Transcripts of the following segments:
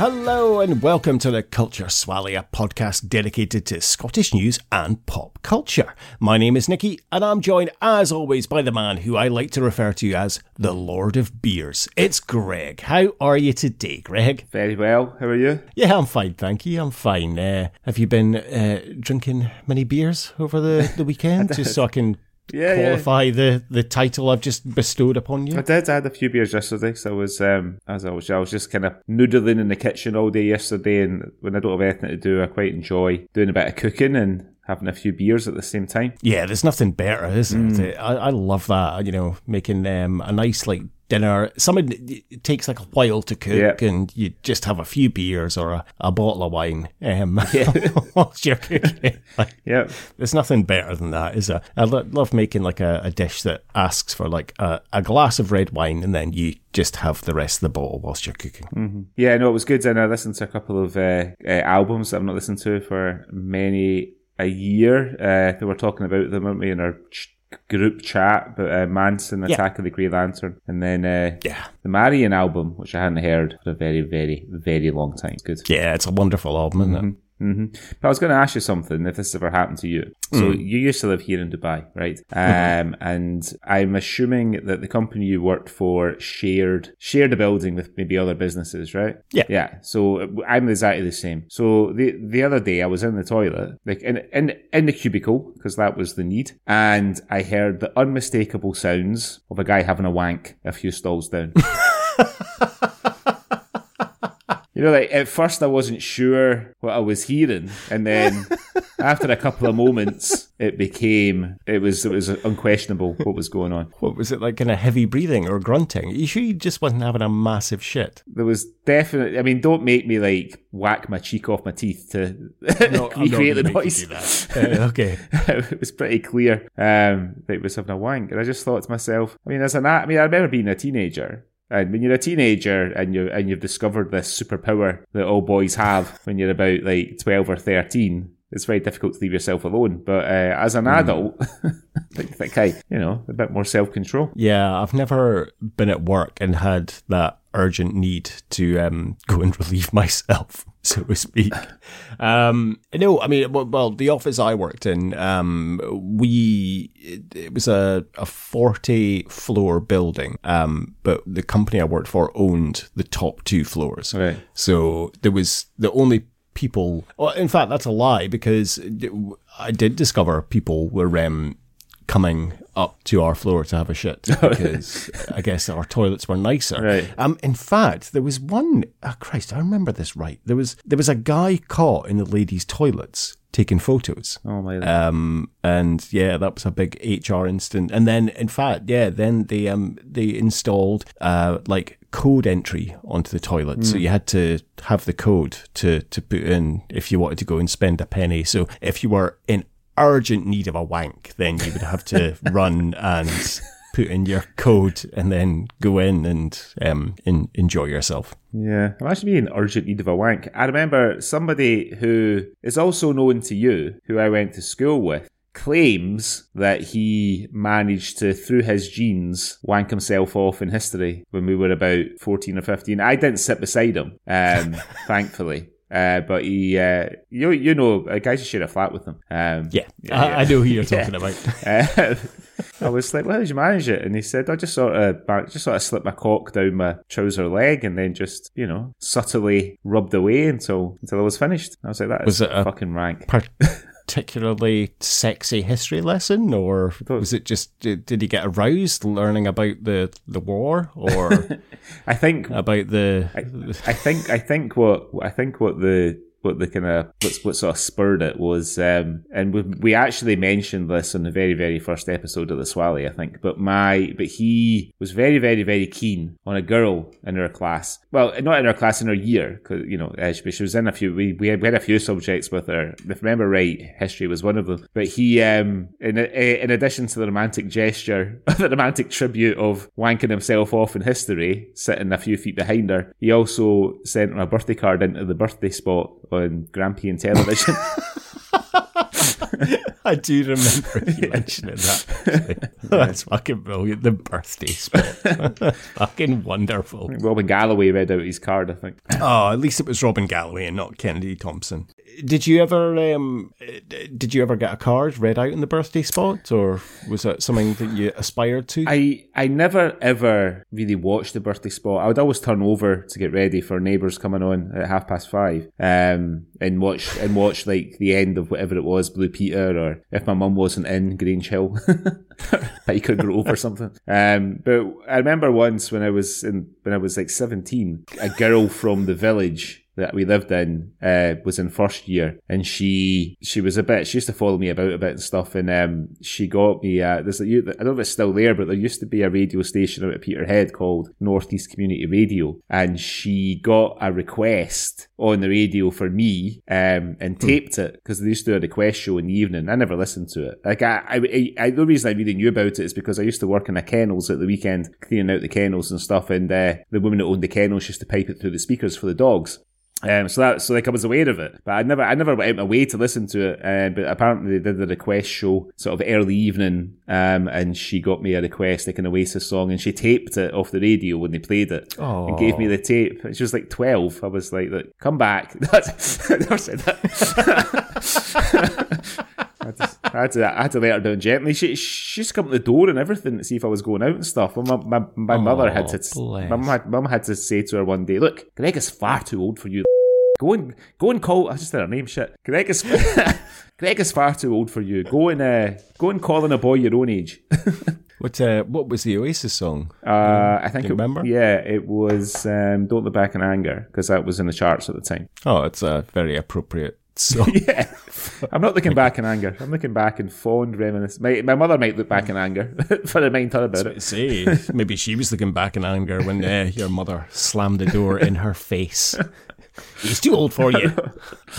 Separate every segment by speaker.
Speaker 1: Hello and welcome to the Culture Swally, a podcast dedicated to Scottish news and pop culture. My name is Nicky and I'm joined as always by the man who I like to refer to as the Lord of Beers. It's Greg. How are you today, Greg?
Speaker 2: Very well. How are you?
Speaker 1: Yeah, I'm fine, thank you. I'm fine. Uh, have you been uh, drinking many beers over the, the weekend just so I can
Speaker 2: Yeah,
Speaker 1: qualify the, the title I've just bestowed upon you?
Speaker 2: I did. I had a few beers yesterday, so I was um, as I was, I was just kind of noodling in the kitchen all day yesterday. And when I don't have anything to do, I quite enjoy doing a bit of cooking and having a few beers at the same time.
Speaker 1: Yeah, there's nothing better, is it? I, I love that. You know, making um, a nice like dinner. Something it takes like a while to cook,
Speaker 2: Yeah.
Speaker 1: and you just have a few beers or a, a bottle of wine um, whilst you're cooking. Like,
Speaker 2: Yeah,
Speaker 1: there's nothing better than that, is there? I lo- love making like a, a dish that asks for like a, a glass of red wine, and then you just have the rest of the bottle whilst you're cooking.
Speaker 2: yeah. No, it was good. And I listened to a couple of uh, uh, albums that I've not listened to for many a year. Uh, they were talking about them, weren't we, in our ch- group chat? But uh, Mansun,
Speaker 1: Yeah.
Speaker 2: Attack of the Grey Lantern, and then uh,
Speaker 1: Yeah,
Speaker 2: the Marion album, which I hadn't heard for a very, very, very long time. Good.
Speaker 1: yeah, it's a wonderful album, isn't it?
Speaker 2: Hmm But I was going to ask you something if this ever happened to you. So you used to live here in Dubai, right? Um, and I'm assuming that the company you worked for shared shared a building with maybe other businesses, right?
Speaker 1: Yeah.
Speaker 2: yeah. So I'm exactly the same. So the the other day I was in the toilet, like in in in the cubicle because that was the need, and I heard the unmistakable sounds of a guy having a wank a few stalls down. You know, like at first I wasn't sure what I was hearing, and then after a couple of moments, it became it was it was unquestionable what was going on.
Speaker 1: What was it like? Kind of heavy breathing or grunting? You sure you just wasn't having a massive shit?
Speaker 2: There was definitely. I mean, don't make me like whack my cheek off my teeth to recreate the noise.
Speaker 1: Uh, okay.
Speaker 2: it was pretty clear um, that he was having a wank, and I just thought to myself, I mean, as an I mean, I remember being a teenager. And when you're a teenager and you and you've discovered this superpower that all boys have when you're about like twelve or thirteen, it's very difficult to leave yourself alone. But uh, as an adult, I think I, you know, a bit more self control.
Speaker 1: Yeah, I've never been at work and had that urgent need to um, go and relieve myself, so to speak. Um, no, I mean, well, well, the office I worked in, um, we it, it was a, a forty floor building, um, but the company I worked for owned the top two floors.
Speaker 2: Right.
Speaker 1: So there was the only people. Well, in fact, that's a lie because I did discover people were um, coming up to our floor to have a shit because I guess our toilets were nicer.
Speaker 2: Right.
Speaker 1: Um, in fact, there was one. Oh Christ, I remember this right. There was there was a guy caught in the ladies' toilets taking photos.
Speaker 2: Oh my!
Speaker 1: Um, and yeah, that was a big HR incident. And then, in fact, yeah, then they um they installed uh like code entry onto the toilet, so you had to have the code to to put in if you wanted to go and spend a penny. So if you were in urgent need of a wank, then you would have to run and put in your code and then go in and um in, enjoy yourself.
Speaker 2: Yeah, I'm actually in urgent need of a wank. I remember somebody who is also known to you, who I went to school with, claims that he managed to, through his genes, wank himself off in history when we were about 14 or 15. I didn't sit beside him, um, thankfully. Uh, but he, uh, you you know, uh, guys, you share a flat with him. Um,
Speaker 1: Yeah, I, I know who you're
Speaker 2: Yeah.
Speaker 1: talking about.
Speaker 2: uh, I was like, "Well, how did you manage it?" And he said, "I just sort of, just sort of slipped my cock down my trouser leg, and then just, you know, subtly rubbed away until until I was finished." I was like, "That
Speaker 1: Was
Speaker 2: is
Speaker 1: it a-
Speaker 2: fucking rank."
Speaker 1: particularly sexy history lesson, or hmm. was it just did, did he get aroused learning about the the war, or
Speaker 2: I think,
Speaker 1: about the?
Speaker 2: I think, I think what I think what the what the kind of what's what sort of spurred it was, um, and we, we actually mentioned this on the very very first episode of the Swally, I think. But my but he was very very very keen on a girl in her class. Well, not in her class, in her year, because you know she, she was in a few. We we had, we had a few subjects with her. If I remember right, history was one of them. But he, um, in in addition to the romantic gesture, the romantic tribute of wanking himself off in history, sitting a few feet behind her, he also sent her a birthday card into the birthday spot on Grampian television.
Speaker 1: I do remember you mentioning that. That's fucking brilliant. The birthday spot. fucking wonderful.
Speaker 2: Robin Galloway read out his card, I think.
Speaker 1: Oh, at least it was Robin Galloway and not Kennedy Thompson. Did you ever um, did you ever get a card read out in the birthday spot, or was that something that you aspired to?
Speaker 2: I I never ever really watched the birthday spot. I would always turn over to get ready for neighbours coming on at half past five, um, and watch and watch like the end of whatever it was, Blue Peter, or if my mum wasn't in Grange Hill, Byker Grove or something. Um, but I remember once when I was in when I was like seventeen, a girl from the village that we lived in uh, was in first year, and she she was a bit. She used to follow me about a bit and stuff, and um, she got me. Uh, there's a, I don't know if it's still there, but there used to be a radio station out at Peterhead called Northeast Community Radio, and she got a request on the radio for me um, and hmm. taped it because they used to do a request show in the evening. I never listened to it. Like I, I, I, the reason I really knew about it is because I used to work in a kennels at the weekend, cleaning out the kennels and stuff, and uh, the woman that owned the kennels used to pipe it through the speakers for the dogs. Um, so that so like I was aware of it, but I never I never went away to listen to it. Uh, but apparently they did the request show sort of early evening, um, and she got me a request like an Oasis song, and she taped it off the radio when they played it,
Speaker 1: Aww.
Speaker 2: and gave me the tape. She was like twelve. I was like, Look, "Come back." I never said that. I, just, I, had to, I had to let her down gently. She she just come to the door and everything to see if I was going out and stuff. my my, my mother had to my mum had, mum had to say to her one day, "Look, Greg is far too old for you." Go and go and call. I just said her name. Shit. Greg is Greg is far too old for you. Go and uh, go and call in a boy your own age.
Speaker 1: what uh, What was the Oasis song?
Speaker 2: Uh, I think.
Speaker 1: it, remember?
Speaker 2: Yeah, it was. Um, Don't Look Back in Anger because that was in the charts at the time.
Speaker 1: Oh, it's a very appropriate so
Speaker 2: yeah, I'm not looking back in anger. I'm looking back in fond reminiscence. My, my mother might look back in anger for a mind her about it.
Speaker 1: Say maybe she was looking back in anger when uh, your mother slammed the door in her face. He's too old for you.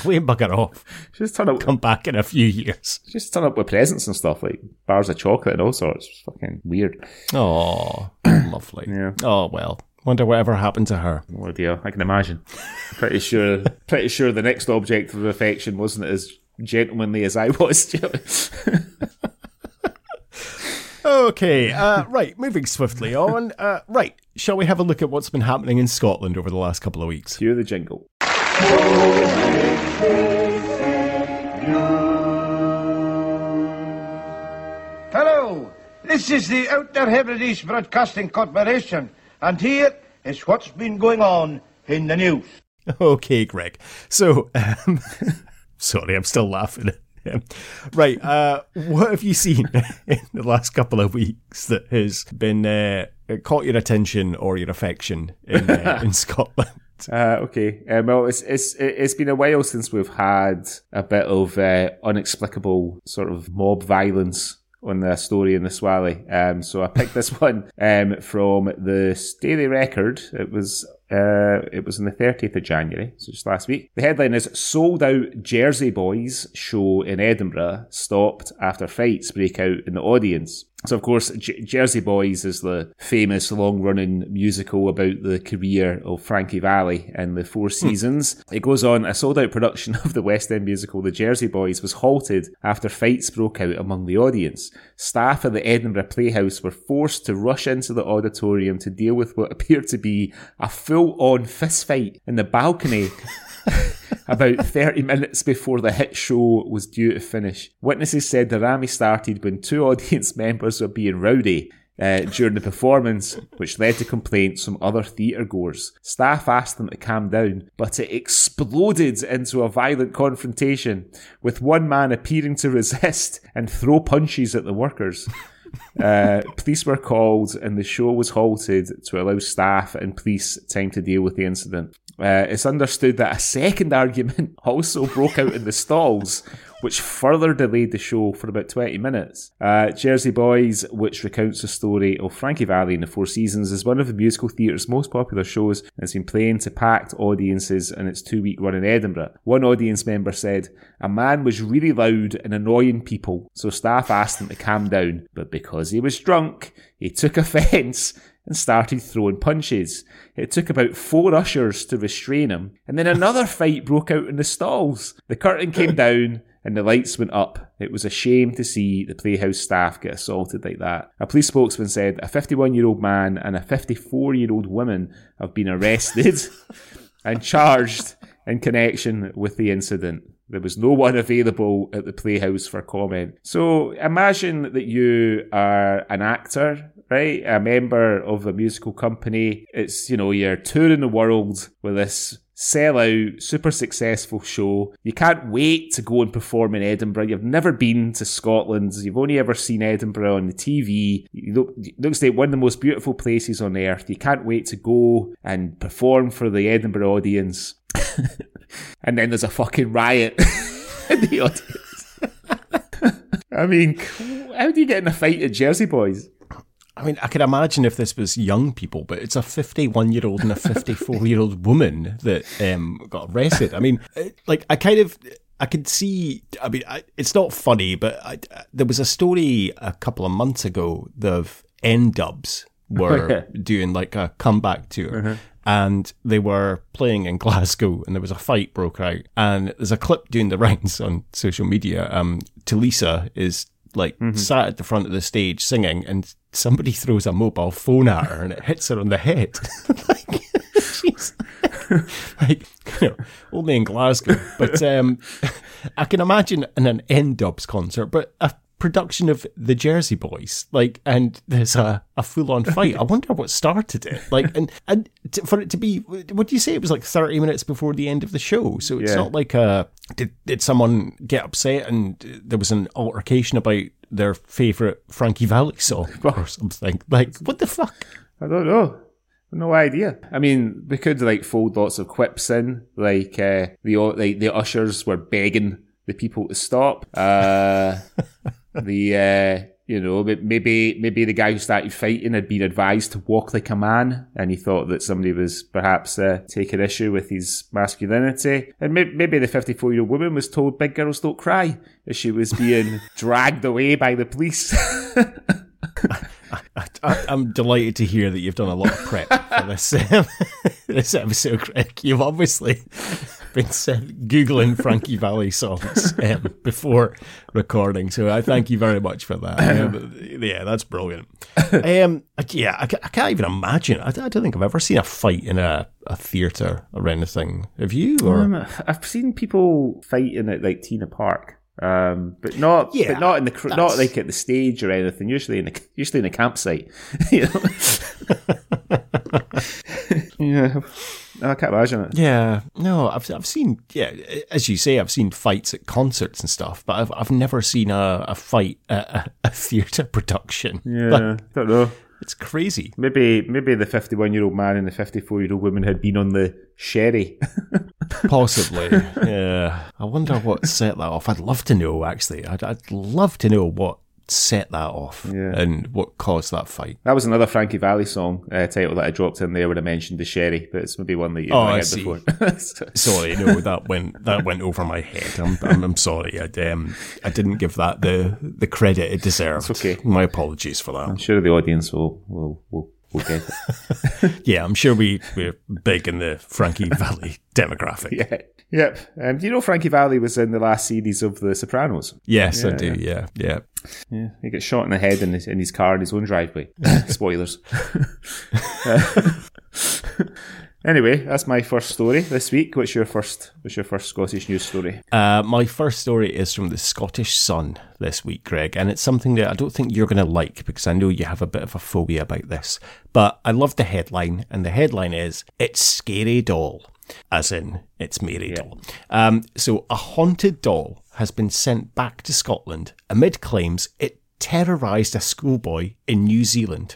Speaker 1: We bugger off.
Speaker 2: Just turn up.
Speaker 1: Come back in a few years.
Speaker 2: Just turn up with presents and stuff like bars of chocolate and all sorts. It's fucking weird.
Speaker 1: Oh, lovely.
Speaker 2: Yeah.
Speaker 1: Oh well. Wonder whatever happened to her.
Speaker 2: Oh dear, I can imagine. pretty sure, pretty sure the next object of affection wasn't as gentlemanly as I was.
Speaker 1: okay, uh, right. Moving swiftly on. Uh, right, shall we have a look at what's been happening in Scotland over the last couple of weeks?
Speaker 2: Hear the jingle.
Speaker 3: Hello, this is the Outer Hebrides Broadcasting Corporation, and here is what's been going on in the news.
Speaker 1: Okay, Greg. So, um, sorry, I'm still laughing. right, uh, what have you seen in the last couple of weeks that has been uh, caught your attention or your affection in, uh, in Scotland?
Speaker 2: Uh, okay. Um, well, it's it's it's been a while since we've had a bit of uh, unexplicable sort of mob violence on the story in the Swally. Um, so I picked this one um, from the Daily Record. It was uh, it was on the 30th of January, so just last week. The headline is Sold Out Jersey Boys show in Edinburgh stopped after fights break out in the audience. So, of course, J- Jersey Boys is the famous long running musical about the career of Frankie Valli and the Four hmm. Seasons. it goes on a sold out production of the West End musical The Jersey Boys was halted after fights broke out among the audience. Staff at the Edinburgh Playhouse were forced to rush into the auditorium to deal with what appeared to be a full on fistfight in the balcony. about 30 minutes before the hit show was due to finish. Witnesses said the Rami started when two audience members were being rowdy. Uh, during the performance, which led to complaints from other theatre goers. Staff asked them to calm down, but it exploded into a violent confrontation, with one man appearing to resist and throw punches at the workers. Uh, police were called and the show was halted to allow staff and police time to deal with the incident. Uh, it's understood that a second argument also broke out in the stalls, which further delayed the show for about 20 minutes. Uh, Jersey Boys, which recounts the story of Frankie Valli in the Four Seasons, is one of the musical theatre's most popular shows and has been playing to packed audiences in its two week run in Edinburgh. One audience member said, A man was really loud and annoying people, so staff asked him to calm down, but because he was drunk, he took offence and started throwing punches. It took about four ushers to restrain him, and then another fight broke out in the stalls. The curtain came down, and the lights went up. It was a shame to see the Playhouse staff get assaulted like that. A police spokesman said a 51 year old man and a 54 year old woman have been arrested and charged in connection with the incident. There was no one available at the Playhouse for comment. So imagine that you are an actor, right? A member of a musical company. It's, you know, you're touring the world with this sell out, super successful show. You can't wait to go and perform in Edinburgh. You've never been to Scotland. You've only ever seen Edinburgh on the TV. Look, looks like one of the most beautiful places on earth. You can't wait to go and perform for the Edinburgh audience. and then there's a fucking riot in the audience. I mean, how do you get in a fight at Jersey Boys?
Speaker 1: I mean, I could imagine if this was young people, but it's a 51 year old and a 54 year old woman that um, got arrested. I mean, like, I kind of. I could see. I mean, I, it's not funny, but I, there was a story a couple of months ago of N-Dubz were doing like a comeback tour. Uh-huh and they were playing in Glasgow, and there was a fight broke out. And there's a clip doing the rounds on social media. Um, Tulisa is like mm-hmm. sat at the front of the stage singing, and somebody throws a mobile phone at her, and it hits her on the head. like, she's like, you know, only in Glasgow, but um, I can imagine in an N-Dubz concert, but a production of the Jersey Boys, like, and there's a, a full on fight. I wonder what started it. Like, and and to, for it to be, what do you say? It was like thirty minutes before the end of the show, so it's yeah. not like a did did someone get upset and there was an altercation about their favorite Frankie Valli song or something? Like, what the fuck?
Speaker 2: I don't know. No idea. I mean, we could like fold lots of quips in, like uh, the like the ushers were begging the people to stop. Uh, the uh, you know maybe maybe the guy who started fighting had been advised to walk like a man, and he thought that somebody was perhaps uh, taking issue with his masculinity, and maybe, maybe the fifty four year old woman was told "big girls don't cry" as she was being dragged away by the police.
Speaker 1: I, am delighted to hear that you've done a lot of prep for this um, this episode, Greg. You've obviously been googling Frankie Valli songs um, before recording, so I thank you very much for that. Um, yeah, that's brilliant. Um, yeah, I, I, can't even imagine. I, I, don't think I've ever seen a fight in a, a theatre or anything. Have you? Or
Speaker 2: um, I've seen people fighting at like T in the Park. Um, but not, yeah, but not in the that's... not like at the stage or anything. Usually in the usually in a campsite. you know? yeah, I can't imagine it.
Speaker 1: Yeah, no, I've I've seen yeah, as you say, I've seen fights at concerts and stuff, but I've I've never seen a, a fight at a, a theatre production.
Speaker 2: Yeah, like, don't know.
Speaker 1: It's crazy.
Speaker 2: Maybe maybe the 51 year old man and the 54 year old woman had been on the sherry.
Speaker 1: Possibly. Yeah. I wonder what set that off. I'd love to know, actually. I'd, I'd love to know what set that off yeah. and what caused that fight.
Speaker 2: That was another Frankie Valli song uh, title that I dropped in there when I mentioned the sherry, but it's maybe one that you
Speaker 1: oh, heard before. sorry, no, that went that went over my head. I'm, I'm, I'm sorry. I um, I didn't give that the the credit it deserved.
Speaker 2: It's okay.
Speaker 1: My apologies for that.
Speaker 2: I'm sure the audience will will will we'll get
Speaker 1: it. yeah, I'm sure we, we're big in the Frankie Valli demographic.
Speaker 2: Yeah. Yep. Um, do you know Frankie Valli was in the last series of The Sopranos?
Speaker 1: Yes, yeah, I do. Yeah, yeah.
Speaker 2: Yeah, he gets shot in the head in his, in his car in his own driveway. Spoilers. Anyway, that's my first story this week. What's your first? What's your first Scottish news story?
Speaker 1: Uh, my first story is from the Scottish Sun this week, Greg, and it's something that I don't think you're going to like because I know you have a bit of a phobia about this. But I love the headline, and the headline is "It's Scary Doll," as in it's Mary yeah. Doll. Um, so a haunted doll has been sent back to Scotland amid claims it terrorised a schoolboy in New Zealand.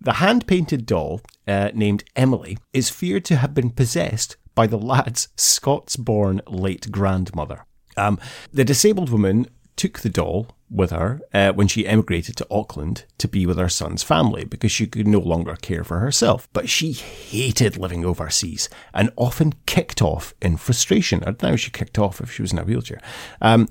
Speaker 1: The hand painted doll, uh, named Emily, is feared to have been possessed by the lad's Scots born late grandmother. Um, the disabled woman took the doll with her uh, when she emigrated to Auckland to be with her son's family because she could no longer care for herself. But she hated living overseas and often kicked off in frustration. I don't know if she kicked off if she was in a wheelchair. Um,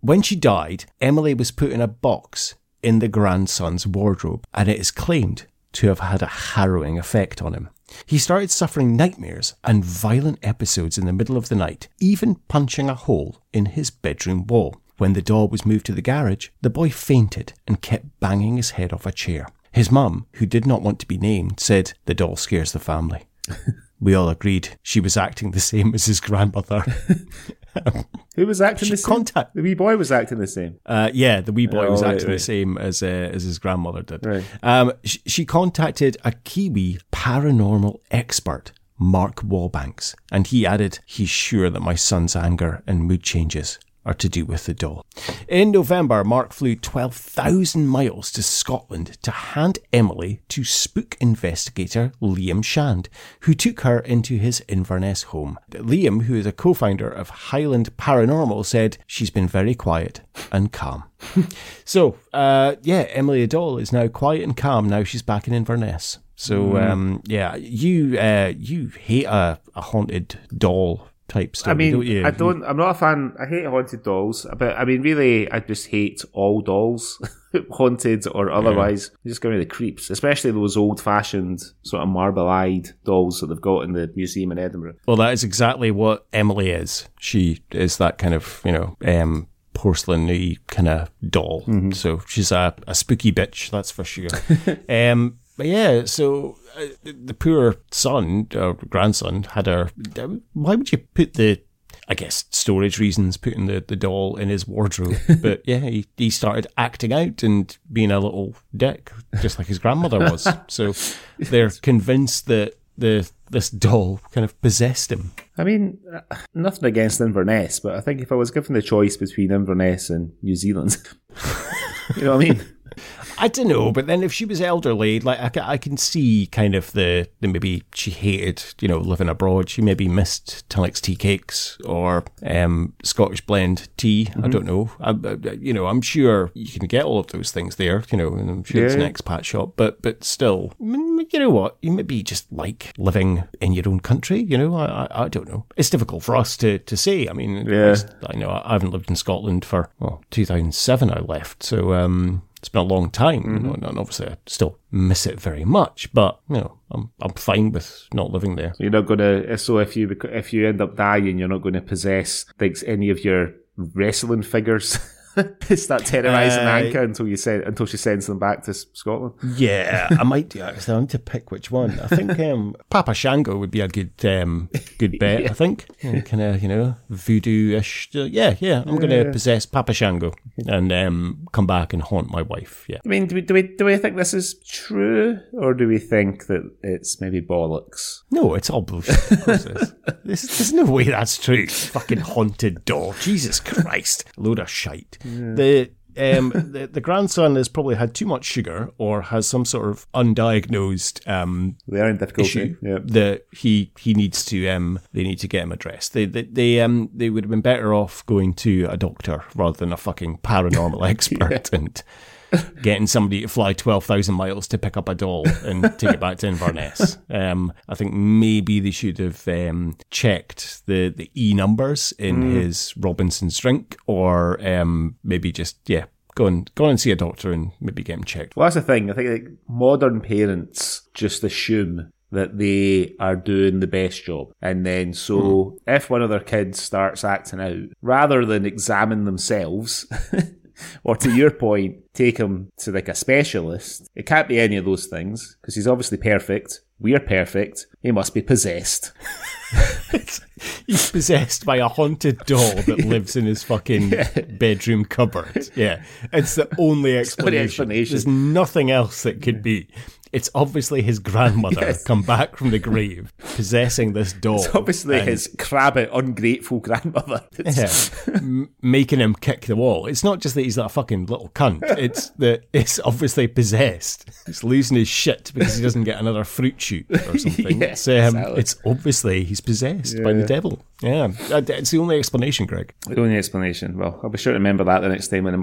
Speaker 1: when she died, Emily was put in a box in the grandson's wardrobe, and it is claimed to have had a harrowing effect on him. He started suffering nightmares and violent episodes in the middle of the night, even punching a hole in his bedroom wall. When the doll was moved to the garage, the boy fainted and kept banging his head off a chair. His mum, who did not want to be named, said, The doll scares the family. we all agreed she was acting the same as his grandmother.
Speaker 2: Who was acting the same?
Speaker 1: contact-
Speaker 2: The wee boy was acting the same.
Speaker 1: Uh, yeah, the wee boy
Speaker 2: Oh,
Speaker 1: was
Speaker 2: right,
Speaker 1: acting the same as uh, as his grandmother did.
Speaker 2: Right.
Speaker 1: Um, sh- she contacted a Kiwi paranormal expert, Mark Wallbanks, and he added, "He's sure that my son's anger and mood changes." Are to do with the doll. In November, Mark flew 12,000 miles to Scotland to hand Emily to spook investigator Liam Shand, who took her into his Inverness home. Liam, who is a co founder of Highland Paranormal, said she's been very quiet and calm. so, uh, yeah, Emily Adol is now quiet and calm. Now she's back in Inverness. So, um, yeah, you uh, you hate a, a haunted doll type story,
Speaker 2: I mean,
Speaker 1: don't you?
Speaker 2: I don't. I'm not a fan. I hate haunted dolls, but I mean, really, I just hate all dolls, haunted or otherwise. They just give me the creeps, especially those old-fashioned sort of marble-eyed dolls that they've got in the museum in Edinburgh.
Speaker 1: Well, that is exactly what Emily is. She is that kind of, you know, um, porcelain kind of doll. So she's a, a spooky bitch, that's for sure. um, but yeah, so uh, the poor son or grandson had a. Why would you put the. I guess storage reasons, putting the, the doll in his wardrobe. But yeah, he, he started acting out and being a little dick, just like his grandmother was. So they're convinced that the this doll kind of possessed him.
Speaker 2: I mean, uh, nothing against Inverness, but I think if I was given the choice between Inverness and New Zealand, you know what I mean?
Speaker 1: I don't know, but then if she was elderly, like I, I can see kind of the, the maybe she hated, you know, living abroad. She maybe missed Tunnock's tea cakes or um, Scottish blend tea. I don't know. I, I, you know, I'm sure you can get all of those things there. You know, and I'm sure it's an
Speaker 2: Yeah.
Speaker 1: expat shop, but but still, you know what? You maybe just like living in your own country. You know, I I, I don't know. It's difficult for us to to say. I mean,
Speaker 2: Yeah.
Speaker 1: I know I haven't lived in Scotland for well 2007. I left, so um, it's been a long time, you know, mm-hmm. and obviously I still miss it very much. But you know, I'm I'm fine with not living there.
Speaker 2: You're not going to. So if you if you end up dying, you're not going to possess like any of your wrestling figures. Start terrorizing
Speaker 1: Uh,
Speaker 2: Anka until you send until she sends them back to Scotland.
Speaker 1: Yeah, I might do. Actually, I need to pick which one. I think um, Papa Shango would be a good um, good bet. I think kind of you know voodoo-ish. Uh, Yeah, yeah. I'm going to possess Papa Shango and um, come back and haunt my wife. Yeah.
Speaker 2: I mean, do we, do we do we think this is true, or do we think that it's maybe bollocks?
Speaker 1: No, it's all bullshit. Of course it is. There's, there's no way that's true. Fucking haunted door. Jesus Christ. Load of shite. The um the, the grandson has probably had too much sugar or has some sort of undiagnosed um
Speaker 2: They are in difficulty.
Speaker 1: issue
Speaker 2: Yeah.
Speaker 1: that he he needs to um they need to get him addressed. They they, they um they would have been better off going to a doctor rather than a fucking paranormal expert and getting somebody to fly twelve thousand miles to pick up a doll and take it back to Inverness. Um, I think maybe they should have um checked the the e numbers in his Robinson's drink, or um maybe just yeah. Go and go and see a doctor and maybe get him checked.
Speaker 2: Well, that's the thing. I think like, modern parents just assume that they are doing the best job. And then, so if one of their kids starts acting out, rather than examine themselves, or to your point, take him to like a specialist, it can't be any of those things because he's obviously perfect. We're perfect. He must be possessed.
Speaker 1: He's possessed by a haunted doll that lives in his fucking bedroom cupboard. Yeah. It's the only explanation.
Speaker 2: explanation.
Speaker 1: There's nothing else that could be. It's obviously his grandmother
Speaker 2: Yes.
Speaker 1: come back from the grave possessing this doll.
Speaker 2: It's obviously his crabbit, ungrateful grandmother.
Speaker 1: Yeah, m- making him kick the wall. It's not just that he's that fucking little cunt. It's that it's obviously possessed. He's losing his shit because he doesn't get another fruit shoot or something.
Speaker 2: Yeah,
Speaker 1: it's, um,
Speaker 2: exactly.
Speaker 1: it's obviously he's possessed by the devil. Yeah, it's the only explanation, Greg.
Speaker 2: The only explanation. Well, I'll be sure to remember that the next time when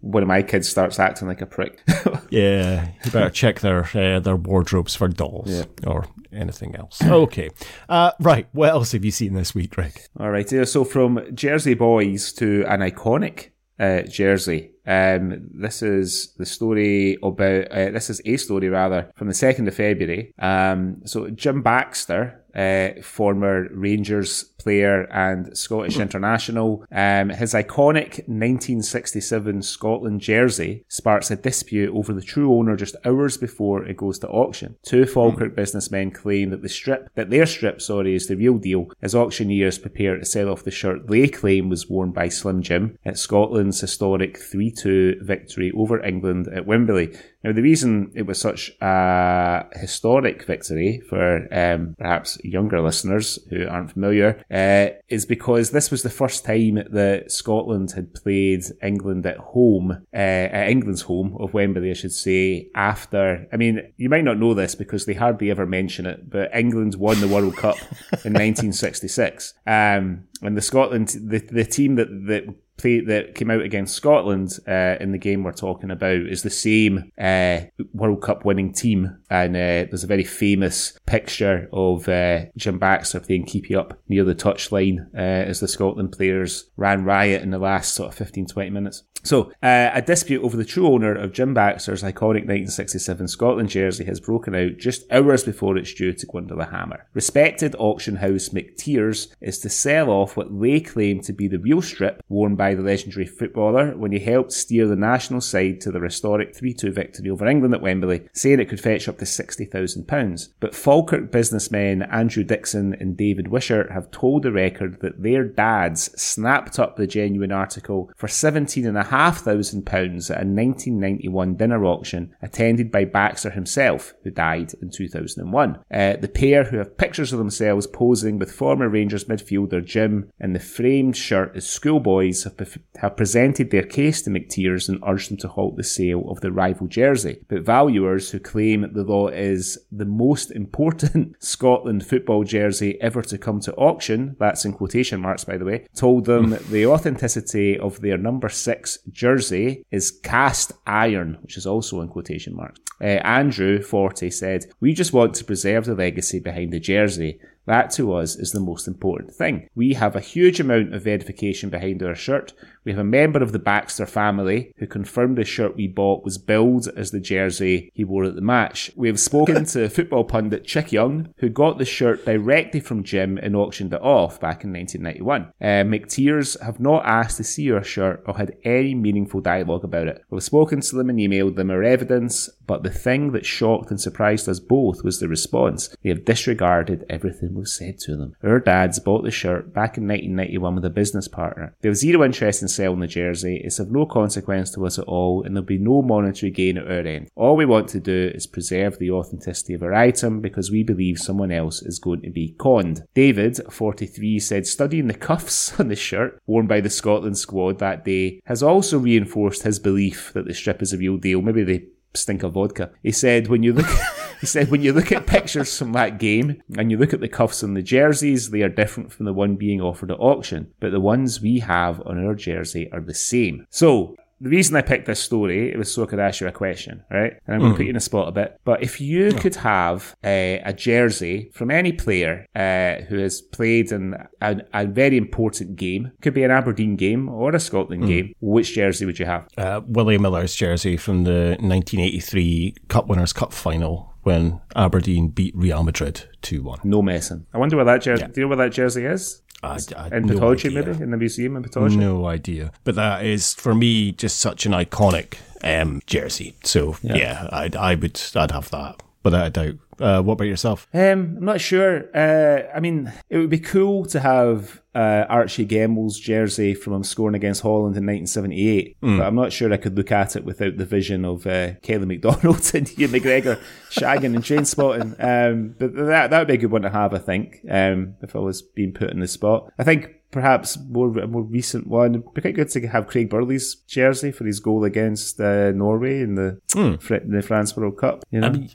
Speaker 2: one of my kids starts acting like a prick.
Speaker 1: Yeah, you better check their uh, their wardrobes for dolls or anything else. Okay, uh, right. What else have you seen this week, Greg?
Speaker 2: All right. yeah, So from Jersey Boys to an iconic uh, jersey. Um, this is the story about, uh, this is a story rather, from the 2nd of February. Um, so Jim Baxter, uh, former Rangers player and Scottish international. Um, his iconic 1967 Scotland jersey sparks a dispute over the true owner just hours before it goes to auction. Two Falkirk businessmen claim that the strip, that their strip, sorry, is the real deal, as auctioneers prepare to sell off the shirt they claim was worn by Slim Jim at Scotland's historic 3-2 victory over England at Wembley. Now, the reason it was such a historic victory for um, perhaps younger listeners who aren't familiar uh, is because this was the first time that Scotland had played England at home, uh, at England's home of Wembley, I should say, after. I mean, you might not know this because they hardly ever mention it, but England won the World Cup in 1966. Um, and the Scotland, the, the team that, that play that came out against Scotland uh, in the game we're talking about is the same uh, World Cup winning team, and uh, there's a very famous picture of uh, Jim Baxter playing keepy up near the touchline uh, as the Scotland players ran riot in the last sort of 15 20 minutes. So, uh, a dispute over the true owner of Jim Baxter's iconic 1967 Scotland jersey has broken out just hours before it's due to go under the hammer. Respected auction house McTears is to sell off what they claim to be the real strip worn by the legendary footballer when he helped steer the national side to the historic 3-2 victory over England at Wembley, saying it could fetch up to £60,000. But Falkirk businessmen Andrew Dixon and David Wishart have told the record that their dads snapped up the genuine article for 17 and a half thousand pounds at a 1991 dinner auction attended by Baxter himself, who died in 2001. Uh, the pair, who have pictures of themselves posing with former Rangers midfielder Jim in the framed shirt as schoolboys, have, have presented their case to McTears and urged them to halt the sale of the rival jersey. But valuers who claim the law is the most important Scotland football jersey ever to come to auction, that's in quotation marks by the way, told them the authenticity of their number six jersey is cast iron, which is also in quotation marks. Uh, Andrew, 40, said, We just want to preserve the legacy behind the jersey. That to us is the most important thing. We have a huge amount of verification behind our shirt. We have a member of the Baxter family who confirmed the shirt we bought was billed as the jersey he wore at the match. We have spoken to football pundit Chick Young, who got the shirt directly from Jim and auctioned it off back in 1991. Uh, McTears have not asked to see our shirt or had any meaningful dialogue about it. We've spoken to them and emailed them our evidence, but the thing that shocked and surprised us both was the response. They have disregarded everything we've said to them. Our dads bought the shirt back in 1991 with a business partner. They have zero interest in selling the jersey. It's of no consequence to us at all, and there'll be no monetary gain at our end. All we want to do is preserve the authenticity of our item because we believe someone else is going to be conned. David, 43, said studying the cuffs on the shirt worn by the Scotland squad that day has also reinforced his belief that the strip is a real deal. Maybe they stink of vodka. He said when you look he said when you look at pictures from that game and you look at the cuffs on the jerseys, they are different from the one being offered at auction, but the ones we have on our jersey are the same. So the reason I picked this story it was so I could ask you a question, right? And I'm going to put you in a spot a bit. But if you could have a, a jersey from any player uh, who has played in a, a, very important game, could be an Aberdeen game or a Scotland game, which jersey would you have?
Speaker 1: Uh, Willie Miller's jersey from the 1983 Cup Winners' Cup final when Aberdeen beat Real Madrid 2 1.
Speaker 2: No messing. I wonder where that jersey.
Speaker 1: Yeah.
Speaker 2: Do you know where that jersey is?
Speaker 1: I, I,
Speaker 2: In
Speaker 1: no
Speaker 2: maybe in the museum in Pittodrie.
Speaker 1: No idea. But that is, for me, just such an iconic um, jersey. So, yeah, I'd, I would, I'd have that. Without a doubt. Uh, what about yourself?
Speaker 2: Um, I'm not sure. Uh, I mean, it would be cool to have uh, Archie Gemmill's jersey from him scoring against Holland in 1978, but I'm not sure I could look at it without the vision of uh, Kelly Macdonald and Ewan McGregor shagging and Trainspotting. Um, but that that would be a good one to have, I think, um, if I was being put in the spot. I think perhaps more a more recent one. It'd be quite good to have Craig Burley's jersey for his goal against uh, Norway in the Fr- the France World Cup. You know?
Speaker 1: I mean,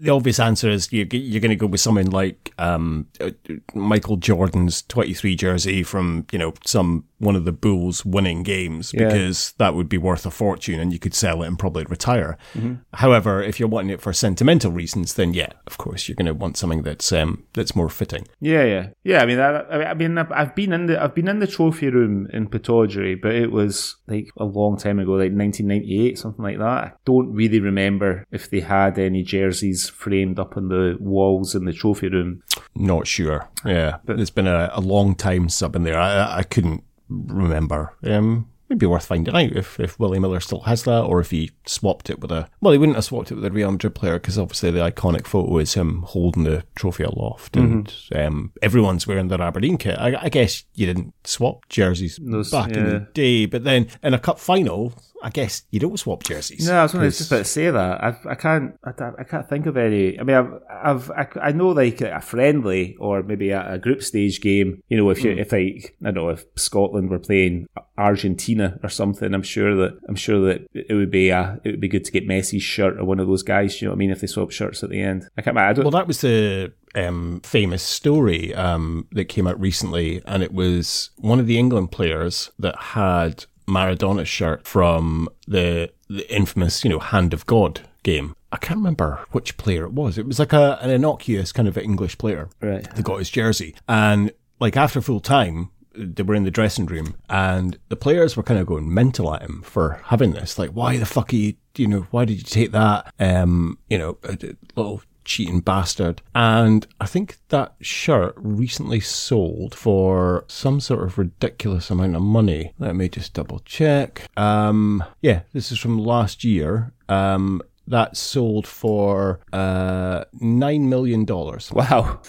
Speaker 1: the obvious answer is you, you're going to go with someone like um, uh, Michael Jordan's 23 jersey from you know some one of the Bulls winning games
Speaker 2: Yeah.
Speaker 1: because that would be worth a fortune and you could sell it and probably retire.
Speaker 2: Mm-hmm.
Speaker 1: However, if you're wanting it for sentimental reasons, then yeah, of course you're going to want something that's um, that's more fitting.
Speaker 2: Yeah, yeah, yeah. I mean, I, I mean, I've- I've been in the the I've been in the trophy room in Pittodrie, but it was like a long time ago, like 1998, something like that. I don't really remember if they had any jerseys framed up on the walls in the trophy room.
Speaker 1: Not sure. Yeah, but it's been a, a long time since I've been there. I, I couldn't remember. Um, It'd be worth finding out if, if Willie Miller still has that or if he swapped it with a. Well, he wouldn't have swapped it with a Real Madrid player because obviously the iconic photo is him holding the trophy aloft and mm-hmm. um, everyone's wearing their Aberdeen kit. I, I, guess you didn't swap jerseys Those, back yeah. in the day, but then in a cup final, I guess you don't swap jerseys.
Speaker 2: No, I was just about to say that. I, I can't. I, I, can't think of any. I mean, I've, I've I, I know like a friendly or maybe a, a group stage game. You know, if you mm. if like I don't know if Scotland were playing Argentina or something, I'm sure that I'm sure that it would be a, it would be good to get Messi's shirt or one of those guys. You know what I mean? If they swap shirts at the end, I can't. I
Speaker 1: don't, well, that was the um, famous story um, that came out recently, and it was one of the England players that had Maradona shirt from the, the infamous, you know, Hand of God game. I can't remember which player it was. It was like a, an innocuous kind of English player
Speaker 2: right.
Speaker 1: that got his jersey. And like after full time, they were in the dressing room and the players were kind of going mental at him for having this. Like, why the fuck are you, you know, why did you take that? Um, you know, a little cheating bastard. And I think that shirt recently sold for some sort of ridiculous amount of money. Let me just double check. Um, yeah, this is from last year. Um, that sold for uh, nine million dollars.
Speaker 2: Wow,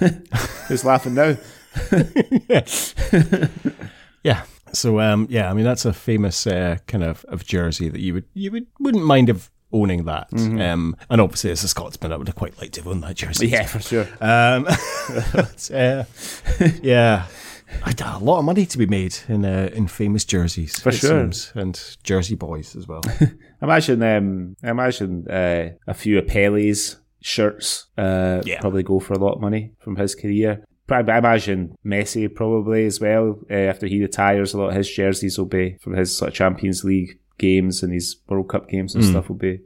Speaker 2: who's laughing now?
Speaker 1: yeah. yeah. So um, yeah, I mean that's a famous uh, kind of, of jersey that you would you would wouldn't mind if owning that. Mm-hmm. Um, and obviously, as a Scotsman, I would have quite liked to have owned that jersey.
Speaker 2: Yeah, for sure. Um,
Speaker 1: but, uh, yeah. A lot of money to be made in uh, in famous jerseys,
Speaker 2: for sure,
Speaker 1: seems, and Jersey boys as well.
Speaker 2: imagine, um, imagine uh, a few of Pele's shirts. Uh, yeah. probably go for a lot of money from his career. I imagine Messi probably as well. Uh, after he retires, a lot of his jerseys will be from his sort of Champions League games and these World Cup games and mm. stuff will be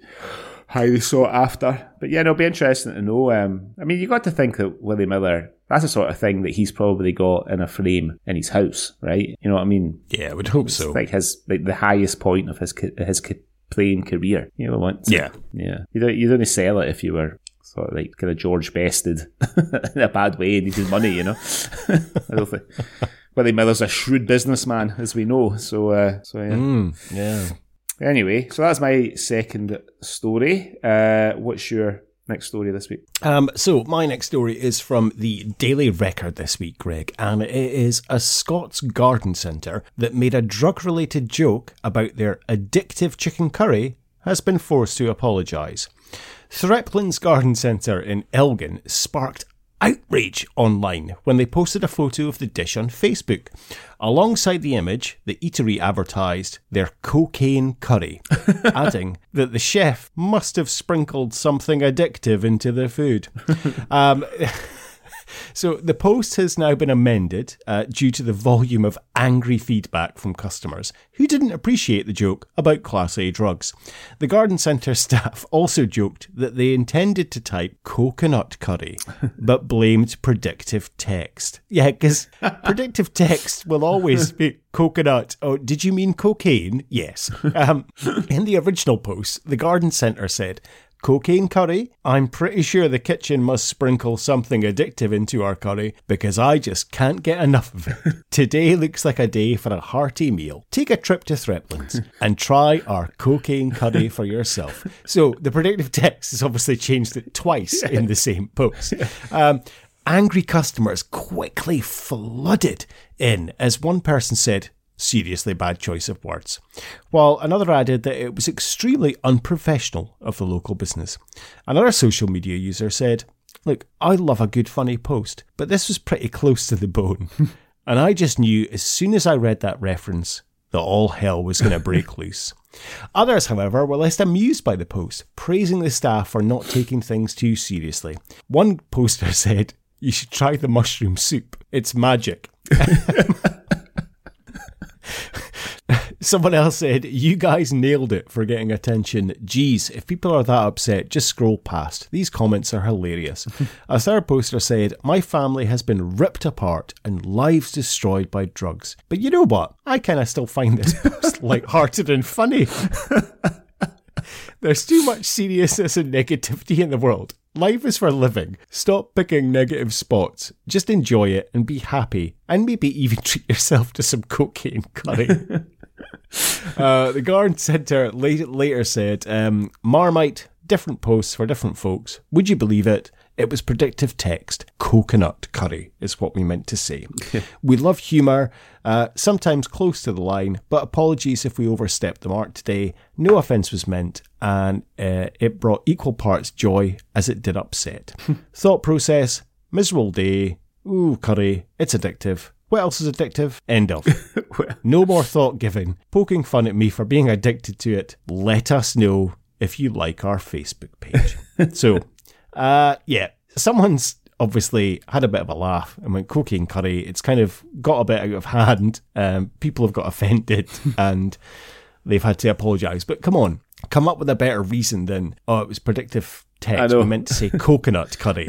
Speaker 2: highly sought after. But yeah, it'll be interesting to know. Um, I mean, you got to think that Willie Miller, that's the sort of thing that he's probably got in a frame in his house, right? You know what I mean?
Speaker 1: Yeah, I would hope
Speaker 2: it's
Speaker 1: so.
Speaker 2: Like his, like the highest point of his his playing career. You know, once.
Speaker 1: Yeah,
Speaker 2: yeah. You don't you don't sell it if you were sort of like kind of George bested in a bad way, and needed money. You know, I don't think. Willie Miller's a shrewd businessman, as we know. So, uh, so yeah.
Speaker 1: Mm, yeah.
Speaker 2: Anyway, so that's my second story. Uh, what's your next story this week?
Speaker 1: Um, so my next story is from the Daily Record this week, Greg, and it is a Scots garden centre that made a drug-related joke about their addictive chicken curry has been forced to apologise. Threaplin's Garden Centre in Elgin sparked outrage online when they posted a photo of the dish on Facebook. Alongside the image, the eatery advertised their cocaine curry, adding that the chef must have sprinkled something addictive into the food. Um, so the post has now been amended uh, due to the volume of angry feedback from customers who didn't appreciate the joke about Class A drugs. The garden centre staff also joked that they intended to type coconut curry, but blamed predictive text. Yeah, because predictive text will always be coconut. Oh, did you mean cocaine? Yes. Um, in the original post, the garden centre said, Cocaine curry? I'm pretty sure the kitchen must sprinkle something addictive into our curry because I just can't get enough of it. Today looks like a day for a hearty meal. Take a trip to Threaplin's and try our cocaine curry for yourself. So the predictive text has obviously changed it twice in the same post. Um, angry customers quickly flooded in as one person said, seriously bad choice of words. While another added that it was extremely unprofessional of the local business. Another social media user said, Look, I love a good funny post, but this was pretty close to the bone. and I just knew as soon as I read that reference that all hell was going to break loose. Others, however, were less amused by the post, praising the staff for not taking things too seriously. One poster said, You should try the mushroom soup. It's magic. Someone else said, You guys nailed it for getting attention. Geez, if people are that upset, just scroll past. These comments are hilarious. a third poster said, My family has been ripped apart and lives destroyed by drugs. But you know what? I kind of still find this post light-hearted and funny. There's too much seriousness and negativity in the world. Life is for living. Stop picking negative spots. Just enjoy it and be happy. And maybe even treat yourself to some cocaine curry. Uh, the Garden Centre later said um, Marmite, different posts for different folks. Would you believe it? It was predictive text. Coconut curry is what we meant to say. we love humour, uh, sometimes close to the line, but apologies if we overstepped the mark today. No offence was meant, and uh, it brought equal parts joy as it did upset. Thought process, miserable day. Ooh, curry, it's addictive. What else is addictive? End of. no more thought giving. Poking fun at me for being addicted to it. Let us know if you like our Facebook page. so, uh, yeah, someone's obviously had a bit of a laugh and went cocaine curry. It's kind of got a bit out of hand. Um, people have got offended and they've had to apologise. But come on, come up with a better reason than oh, it was predictive text. We meant to say coconut curry,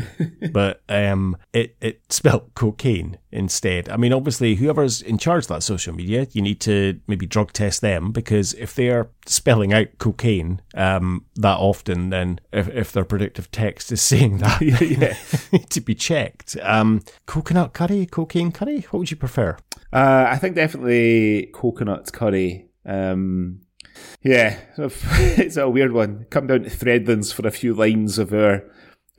Speaker 1: but um, it it spelt cocaine instead. I mean, obviously, whoever's in charge of that social media, you need to maybe drug test them because if they are spelling out cocaine um, that often, then if, if their predictive text is saying that, yeah, need to be checked. Um, coconut curry, cocaine curry. What would you prefer?
Speaker 2: Uh, I think definitely coconut curry. Um, yeah, it's a weird one. Come down to Threadlands for a few lines of our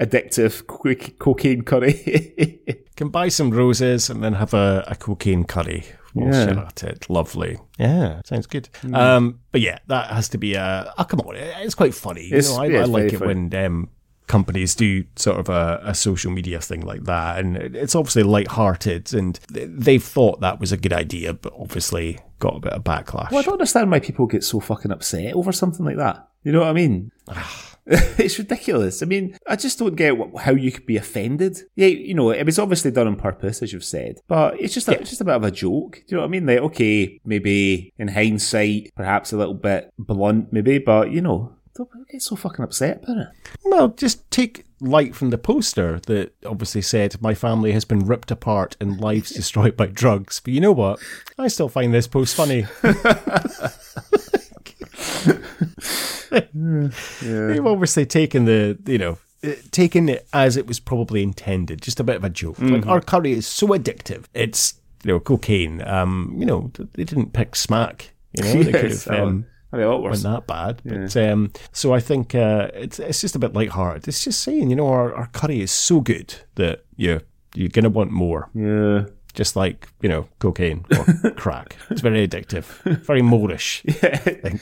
Speaker 2: addictive co- cocaine curry.
Speaker 1: Can buy some roses and then have a, a cocaine curry. We'll yeah. at it. Lovely. Yeah, sounds good. Mm. Um, but yeah, that has to be a. Oh, come on, it's quite funny. You know, I, yeah, I like it funny. when um, companies do sort of a, a, social media thing like that, and it's obviously light-hearted, and they've thought that was a good idea, but obviously got a bit of backlash.
Speaker 2: Well, I don't understand why people get so fucking upset over something like that. You know what I mean? Ah. it's ridiculous. I mean, I just don't get how you could be offended. Yeah, you know, it was obviously done on purpose, as you've said, but it's just a, yeah. it's just a bit of a joke. Do you know what I mean? Like, okay, maybe in hindsight, perhaps a little bit blunt, maybe, but you know, don't get so fucking upset about it.
Speaker 1: Well, just take light from the poster that obviously said my family has been ripped apart and lives destroyed by drugs. But you know what? I still find this post funny. yeah. They've obviously taken the you know taken it as it was probably intended, just a bit of a joke. Mm-hmm. Like our curry is so addictive, it's you know cocaine. Um, you know they didn't pick smack. You know they
Speaker 2: yes, could have. Um, I mean, a lot
Speaker 1: worse. Not that bad. Yeah. But um, so I think uh, it's it's just a bit light-hearted. It's just saying, you know, our, our curry is so good that you you're gonna want more.
Speaker 2: Yeah.
Speaker 1: Just like you know, cocaine or crack. It's very addictive, very Moorish.
Speaker 2: Yeah.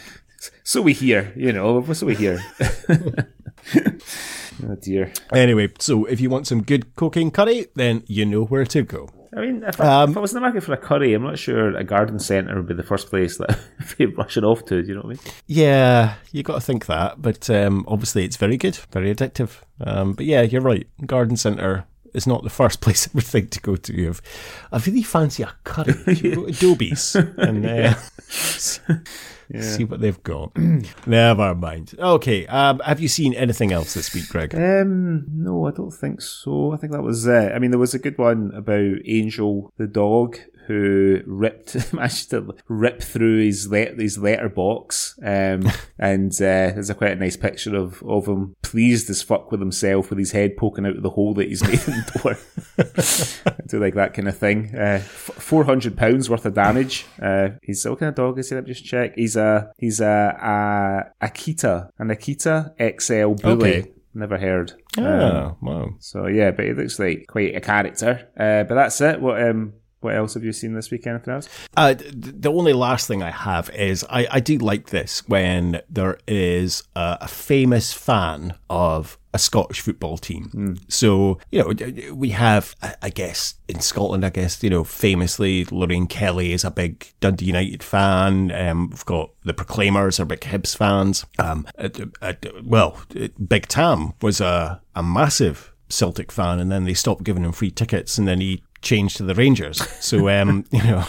Speaker 2: So we hear, you know, so we hear. oh dear.
Speaker 1: Anyway, so if you want some good cocaine curry, then you know where to go.
Speaker 2: I mean, if I, um, if I, was in the market for a curry, I'm not sure a garden centre would be the first place that I'd be rushing off to. Do you know what I mean?
Speaker 1: Yeah, you got to think that. But um, obviously, it's very good, very addictive. Um, but yeah, you're right. Garden centre is not the first place I would think to go to. If I really fancy a curry, you go to Adobe's and uh, yeah. see what they've got. Never mind. Okay, um, have you seen anything else this week, Greg?
Speaker 2: Um, no, I don't think so. I think that was. Uh, I mean, there was a good one about Angel the dog who ripped managed to rip through his let his letterbox, um, and uh, there's a quite a nice picture of of him pleased as fuck with himself with his head poking out of the hole that he's made in the door. I do like that kind of thing. Uh, Four hundred pounds worth of damage. Uh, he's what kind of dog is he? Let me just check. He's a he's a, a Akita, an Akita XL bully. Okay. Never heard.
Speaker 1: Oh, um, wow.
Speaker 2: So yeah, but he looks like quite a character. Uh, but that's it. What um what else have you seen this week? Anything else?
Speaker 1: Uh, the only last thing I have is I, I do like this when there is a, a famous fan of a Scottish football team. Mm. So, you know, we have, I guess, in Scotland, I guess, you know, famously, Lorraine Kelly is a big Dundee United fan. Um, we've got the Proclaimers are big Hibs fans. Um, well, Big Tam was a, a massive Celtic fan, and then they stopped giving him free tickets, and then he changed to the Rangers. So, um, you know,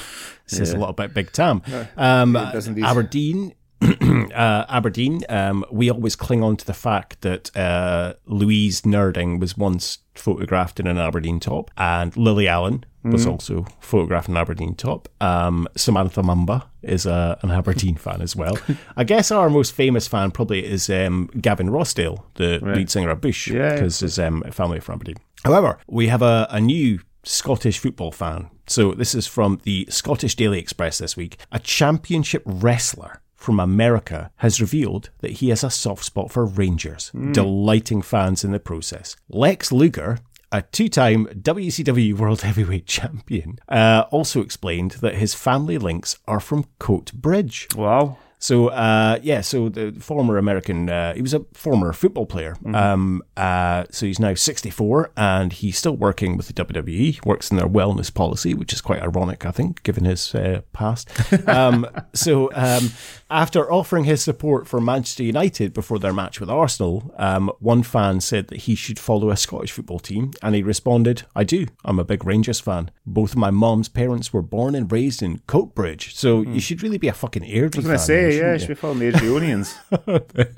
Speaker 1: says a lot about Big Tam. Um. Aberdeen. uh, Aberdeen, um, we always cling on to the fact that uh, Louise Nurding was once photographed in an Aberdeen top, and Lily Allen was also photographed in an Aberdeen top. Um, Samantha Mumba is uh, an Aberdeen fan as well. I guess our most famous fan probably is um, Gavin Rossdale, the lead singer of Bush,
Speaker 2: Yeah.
Speaker 1: because his um, family are from Aberdeen. However, we have a, a new Scottish football fan. So this is from the Scottish Daily Express this week. A championship wrestler from America has revealed that he has a soft spot for Rangers, delighting fans in the process. Lex Luger, a two time WCW World Heavyweight Champion, uh, also explained that his family links are from Coatbridge.
Speaker 2: Wow.
Speaker 1: So uh, yeah, so the former American, uh, he was a former football player. Um, uh, so he's now 64 and he's still working with the WWE. Works in their wellness policy, which is quite ironic, I think, given his uh, past. Um, so um, after offering his support for Manchester United before their match with Arsenal, um, one fan said that he should follow a Scottish football team, and he responded, "I do. I'm a big Rangers fan. Both of my mom's parents were born and raised in Coatbridge, so you should really be a fucking Airdrie
Speaker 2: I was
Speaker 1: fan."
Speaker 2: going to say, yeah,
Speaker 1: you?
Speaker 2: should be following the Airdrieonians.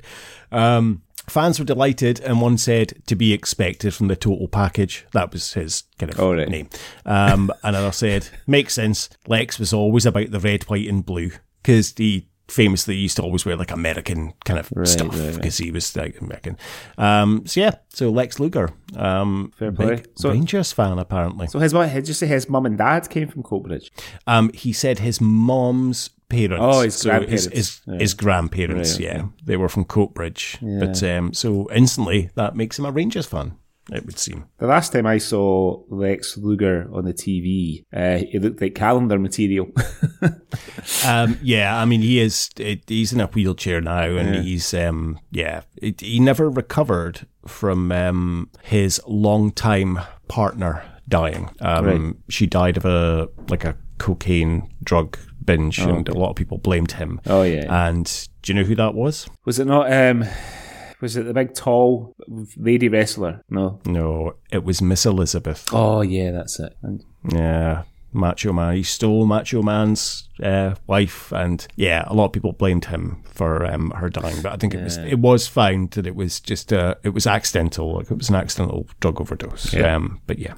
Speaker 1: Um, fans were delighted, and one said to be expected from the total package. That was his kind of
Speaker 2: Oh, right.
Speaker 1: name. Um, another said, makes sense. Lex was always about the red, white, and blue because he famously used to always wear like American kind of stuff
Speaker 2: right, right.
Speaker 1: because he was like American. Um, so yeah, so Lex Luger, um,
Speaker 2: Fair play. So-
Speaker 1: Rangers fan apparently.
Speaker 2: so his what? Did you say his mum and dad came from Coatbridge?
Speaker 1: Um, he said his mom's parents.
Speaker 2: Oh, his
Speaker 1: so
Speaker 2: grandparents.
Speaker 1: His, his,
Speaker 2: Yeah.
Speaker 1: his grandparents,
Speaker 2: Right,
Speaker 1: yeah. They were from Coatbridge. But um, so instantly that makes him a Rangers fan, it would seem.
Speaker 2: The last time I saw Lex Luger on the TV, uh, he looked like calendar material.
Speaker 1: Um, yeah, I mean, he is, it, he's in a wheelchair now and he's, um, yeah, it, he never recovered from um, his long-time partner dying. Um,
Speaker 2: Right.
Speaker 1: She died of a, like a cocaine drug binge and a lot of people blamed him.
Speaker 2: Oh, yeah.
Speaker 1: And do you know who that was?
Speaker 2: was it not? Um, was it the big tall lady wrestler? No.
Speaker 1: No, it was Miss Elizabeth.
Speaker 2: Oh yeah, that's it. And
Speaker 1: Yeah, Macho Man. He stole Macho Man's uh, wife, and yeah, a lot of people blamed him for um, her dying. But I think it was it was found that it was just uh, it was accidental. Like it was an accidental drug overdose.
Speaker 2: Yeah.
Speaker 1: Um, but yeah,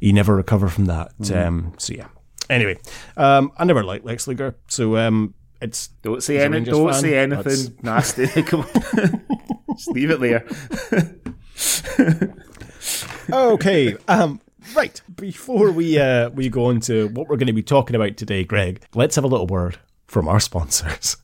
Speaker 1: he never recovered from that. Um, so yeah. Anyway, um, I never liked Lex Luger, so um, it's
Speaker 2: don't say
Speaker 1: He's a
Speaker 2: any, don't
Speaker 1: fan.
Speaker 2: say
Speaker 1: That's-
Speaker 2: anything nasty. Come on. Just leave it there.
Speaker 1: okay. Um, right. Before we uh, we go on to what we're going to be talking about today, Greg, let's have a little word from our sponsors.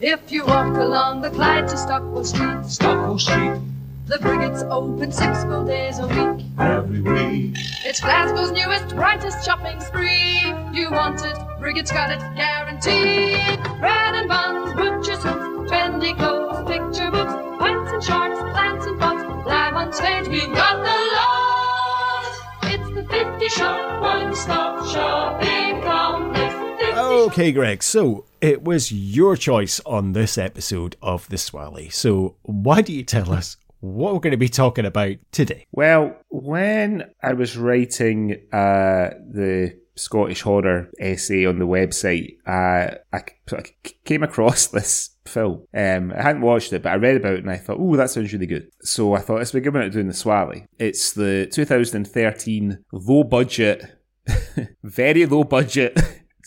Speaker 4: If you walk along the Clyde to Stockwell Street,
Speaker 5: Stockwell Street
Speaker 4: the Briggait's open six full days a week.
Speaker 5: every week.
Speaker 4: It's Glasgow's newest, brightest shopping spree. You want it, Briggait's got it, guaranteed. Bread and buns, butcher suits, trendy clothes, picture books, pints and sharps, plants and pots, live on stage. We've got the lot. It's the 50 shop, one stop shopping complex.
Speaker 1: Okay, Greg. So it was your choice on this episode of the Swally. So why do you tell us what we're going to be talking about today?
Speaker 2: Well, when I was writing uh, the Scottish horror essay on the website, uh, I I came across this film. Um, I hadn't watched it, but I read about it and I thought, oh, that sounds really good. So I thought, let's be giving it doing the Swally. It's the 2013 low budget, very low budget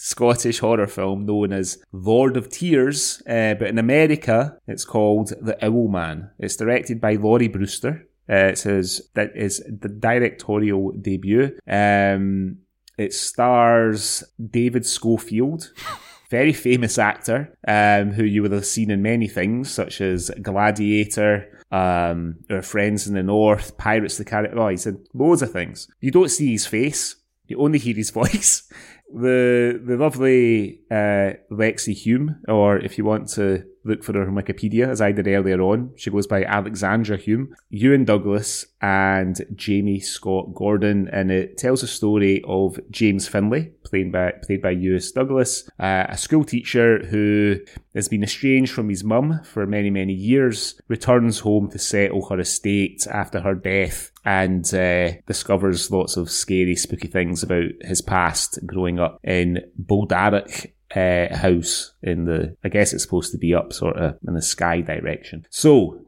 Speaker 2: Scottish horror film known as Lord of Tears, uh, but in America it's called The Owlman. It's directed by Lawrie Brewster. Uh, it says that is the directorial debut. Um, it stars David Schofield. Very famous actor, um, who you would have seen in many things, such as Gladiator, um, Friends in the North, Pirates of the Caribbean. Oh, he's in loads of things. You don't see his face; you only hear his voice. The the lovely uh, Lexi Hume, or if you want to look for her on Wikipedia, as I did earlier on. She goes by Alexandra Hume, Ewan Douglas, and Jamie Scott Gordon, and it tells a story of James Finley, played by played by Ewan Douglas, uh, a school teacher who has been estranged from his mum for many many years, returns home to settle her estate after her death, and uh, discovers lots of scary, spooky things about his past growing up in Boldarroch uh, house in the, I guess it's supposed to be up sort of in the Skye direction. So,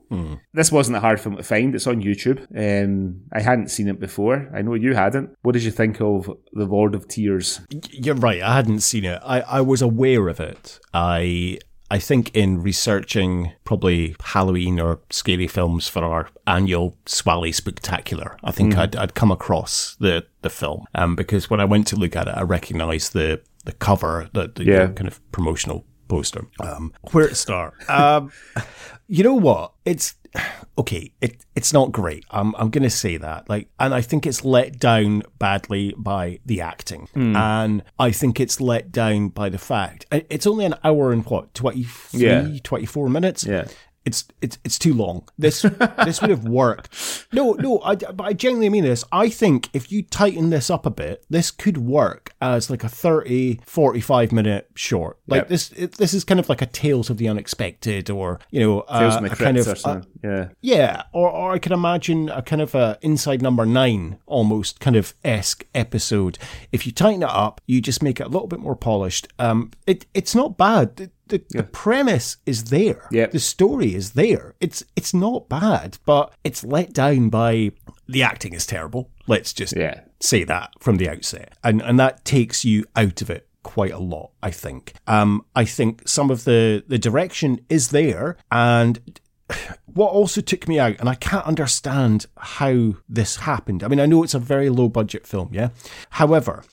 Speaker 2: this wasn't a hard film to find. It's on YouTube. Um, I hadn't seen it before. I know you hadn't. What did you think of The Lord of Tears?
Speaker 1: You're right. I hadn't seen it. I, I was aware of it. I I think in researching probably Halloween or scary films for our annual Swally Spectacular, I think I'd, I'd come across the, the film. Um, because when I went to look at it, I recognised the, the cover, the, the
Speaker 2: Yeah.
Speaker 1: kind of promotional poster. Um, where to start? Um, you know what? It's okay. It it's not great. I'm I'm gonna say that. Like, and I think it's let down badly by the acting, and I think it's let down by the fact it's only an hour and what 23,
Speaker 2: Yeah.
Speaker 1: 24 minutes.
Speaker 2: Yeah.
Speaker 1: It's it's it's too long. This this would have worked. No, no, I, but I genuinely mean this. I think if you tighten this up a bit, this could work as like a 30, 45 minute short. Like
Speaker 2: Yep.
Speaker 1: this, it, this is kind of like a Tales of the Unexpected, or you know, uh, a kind of uh,
Speaker 2: yeah.
Speaker 1: yeah, or, or I can imagine a kind of a Inside Number Nine almost kind of esque episode. If you tighten it up, you just make it a little bit more polished. Um, it it's not bad. The, the, the premise is there.
Speaker 2: Yep.
Speaker 1: The story is there. It's it's not bad, but it's let down by the acting is terrible. Let's just
Speaker 2: Yeah.
Speaker 1: say that from the outset, and and that takes you out of it quite a lot. I think. Um, I think some of the the direction is there, and what also took me out, and I can't understand how this happened. I mean, I know it's a very low budget film, yeah. However,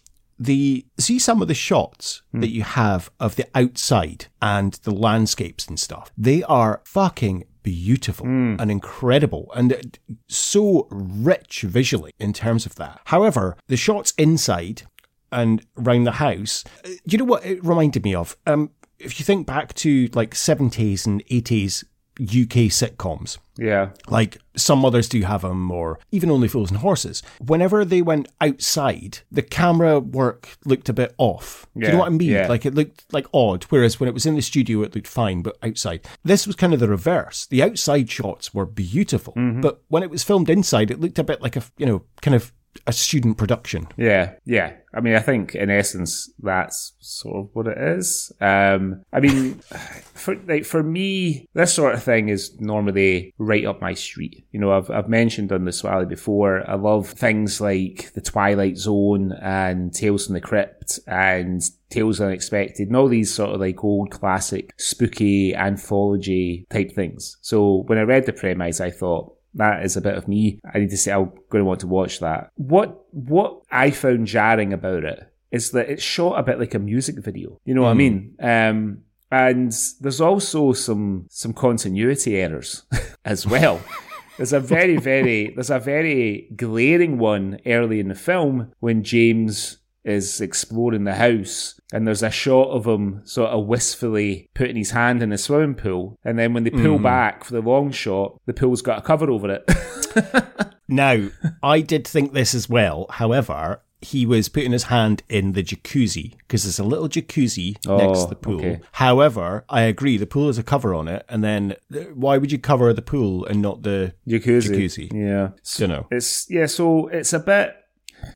Speaker 1: the see some of the shots that you have of the outside and the landscapes and stuff. They are fucking beautiful and incredible and so rich visually in terms of that. However, the shots inside and around the house, uh, you know what it reminded me of? Um, if you think back to like 70s and 80s UK sitcoms,
Speaker 2: Yeah.
Speaker 1: like some others do have them, or even Only Fools and Horses. Whenever they went outside, the camera work looked a bit off. Do you know what I mean?
Speaker 2: yeah.
Speaker 1: Like it looked like odd. Whereas when it was in the studio, it looked fine, but outside, this was kind of the reverse. The outside shots were beautiful,
Speaker 2: Mm-hmm.
Speaker 1: but when it was filmed inside, it looked a bit like a you know kind of a student production.
Speaker 2: Yeah, yeah. I mean, I think in essence that's sort of what it is. Um, I mean, for like for me, this sort of thing is normally right up my street. You know, I've I've mentioned on the Swally before. I love things like the Twilight Zone and Tales from the Crypt and Tales Unexpected and all these sort of like old classic spooky anthology type things. So when I read the premise, I thought that is a bit of me. I need to say I'm going to want to watch that. What what I found jarring about it is that it's shot a bit like a music video. You know what I mean? Um, and there's also some some continuity errors as well. There's a very very there's a very glaring one early in the film when James is exploring the house and there's a shot of him sort of wistfully putting his hand in the swimming pool and then when they pull hmm. back for the long shot the pool's got a cover over it
Speaker 1: Now, I did think this as well. However, he was putting his hand in the jacuzzi because there's a little jacuzzi next to the oh, pool.
Speaker 2: okay.
Speaker 1: However, I agree, the pool has a cover on it. And then why would you cover the pool and not the
Speaker 2: jacuzzi
Speaker 1: Jacuzzi.
Speaker 2: yeah
Speaker 1: you know?
Speaker 2: It's yeah, so it's a bit.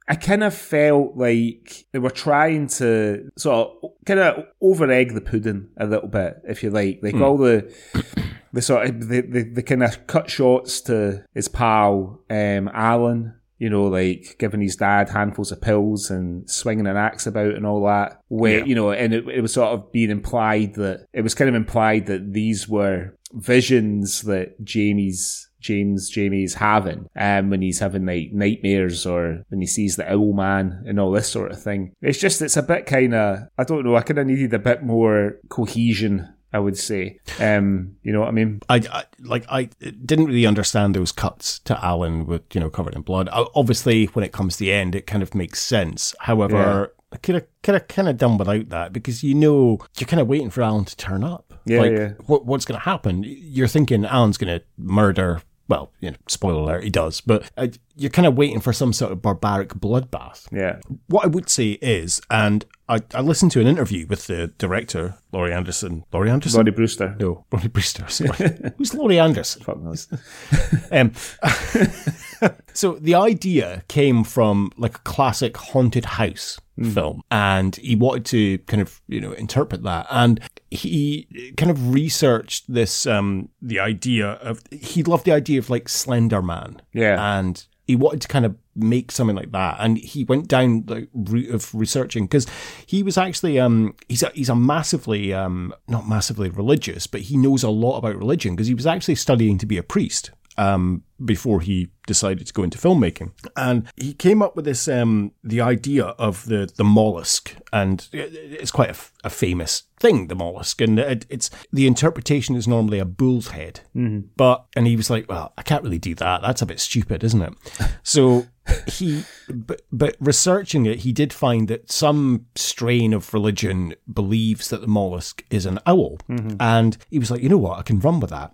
Speaker 2: I kind of felt like they were trying to sort of kind of over egg the pudding a little bit, if you like, like all the the sort of the the, the kind of cut shots to his pal um, Alan. You know, like giving his dad handfuls of pills and swinging an axe about and all that. Where
Speaker 1: Yeah.
Speaker 2: you know, and it, it was sort of being implied that it was kind of implied that these were visions that Jamie's James Jamie's having um, when he's having like nightmares or when he sees the owl man and all this sort of thing. It's just it's a bit kind of I don't know. I kind of needed a bit more cohesion. I would say, um, you know what I mean?
Speaker 1: I, I like I didn't really understand those cuts to Alan with you know covered in blood. Obviously, when it comes to the end, it kind of makes sense. However, I could have could have kind of done without that because you know you're kind of waiting for Alan to turn up.
Speaker 2: Yeah,
Speaker 1: like,
Speaker 2: yeah.
Speaker 1: What what's going to happen? You're thinking Alan's going to murder. Well, you know, spoiler alert, he does. But uh, you're kind of waiting for some sort of barbaric bloodbath.
Speaker 2: Yeah.
Speaker 1: What I would say is, and I, I listened to an interview with the director, Laurie Anderson. Laurie Anderson?
Speaker 2: Lawrie Brewster.
Speaker 1: No, Lawrie Brewster. Who's Laurie Anderson?
Speaker 2: Fuck knows.
Speaker 1: Um, so the idea came from like a classic haunted house film, and he wanted to kind of you know interpret that, and he kind of researched this um the idea of he loved the idea of like Slender Man,
Speaker 2: Yeah.
Speaker 1: and he wanted to kind of make something like that. And he went down the route of researching because he was actually um he's a he's a massively um not massively religious but he knows a lot about religion because he was actually studying to be a priest um before he decided to go into filmmaking. And he came up with this um the idea of the the Moloch. And it's quite a, f- a famous thing the Moloch. And it, it's the interpretation is normally a bull's head. But and he was like well i can't really do that. That's a bit stupid isn't it? So he but, but researching it he did find that some strain of religion believes that the Moloch is an owl. And he was like you know what? I can run with that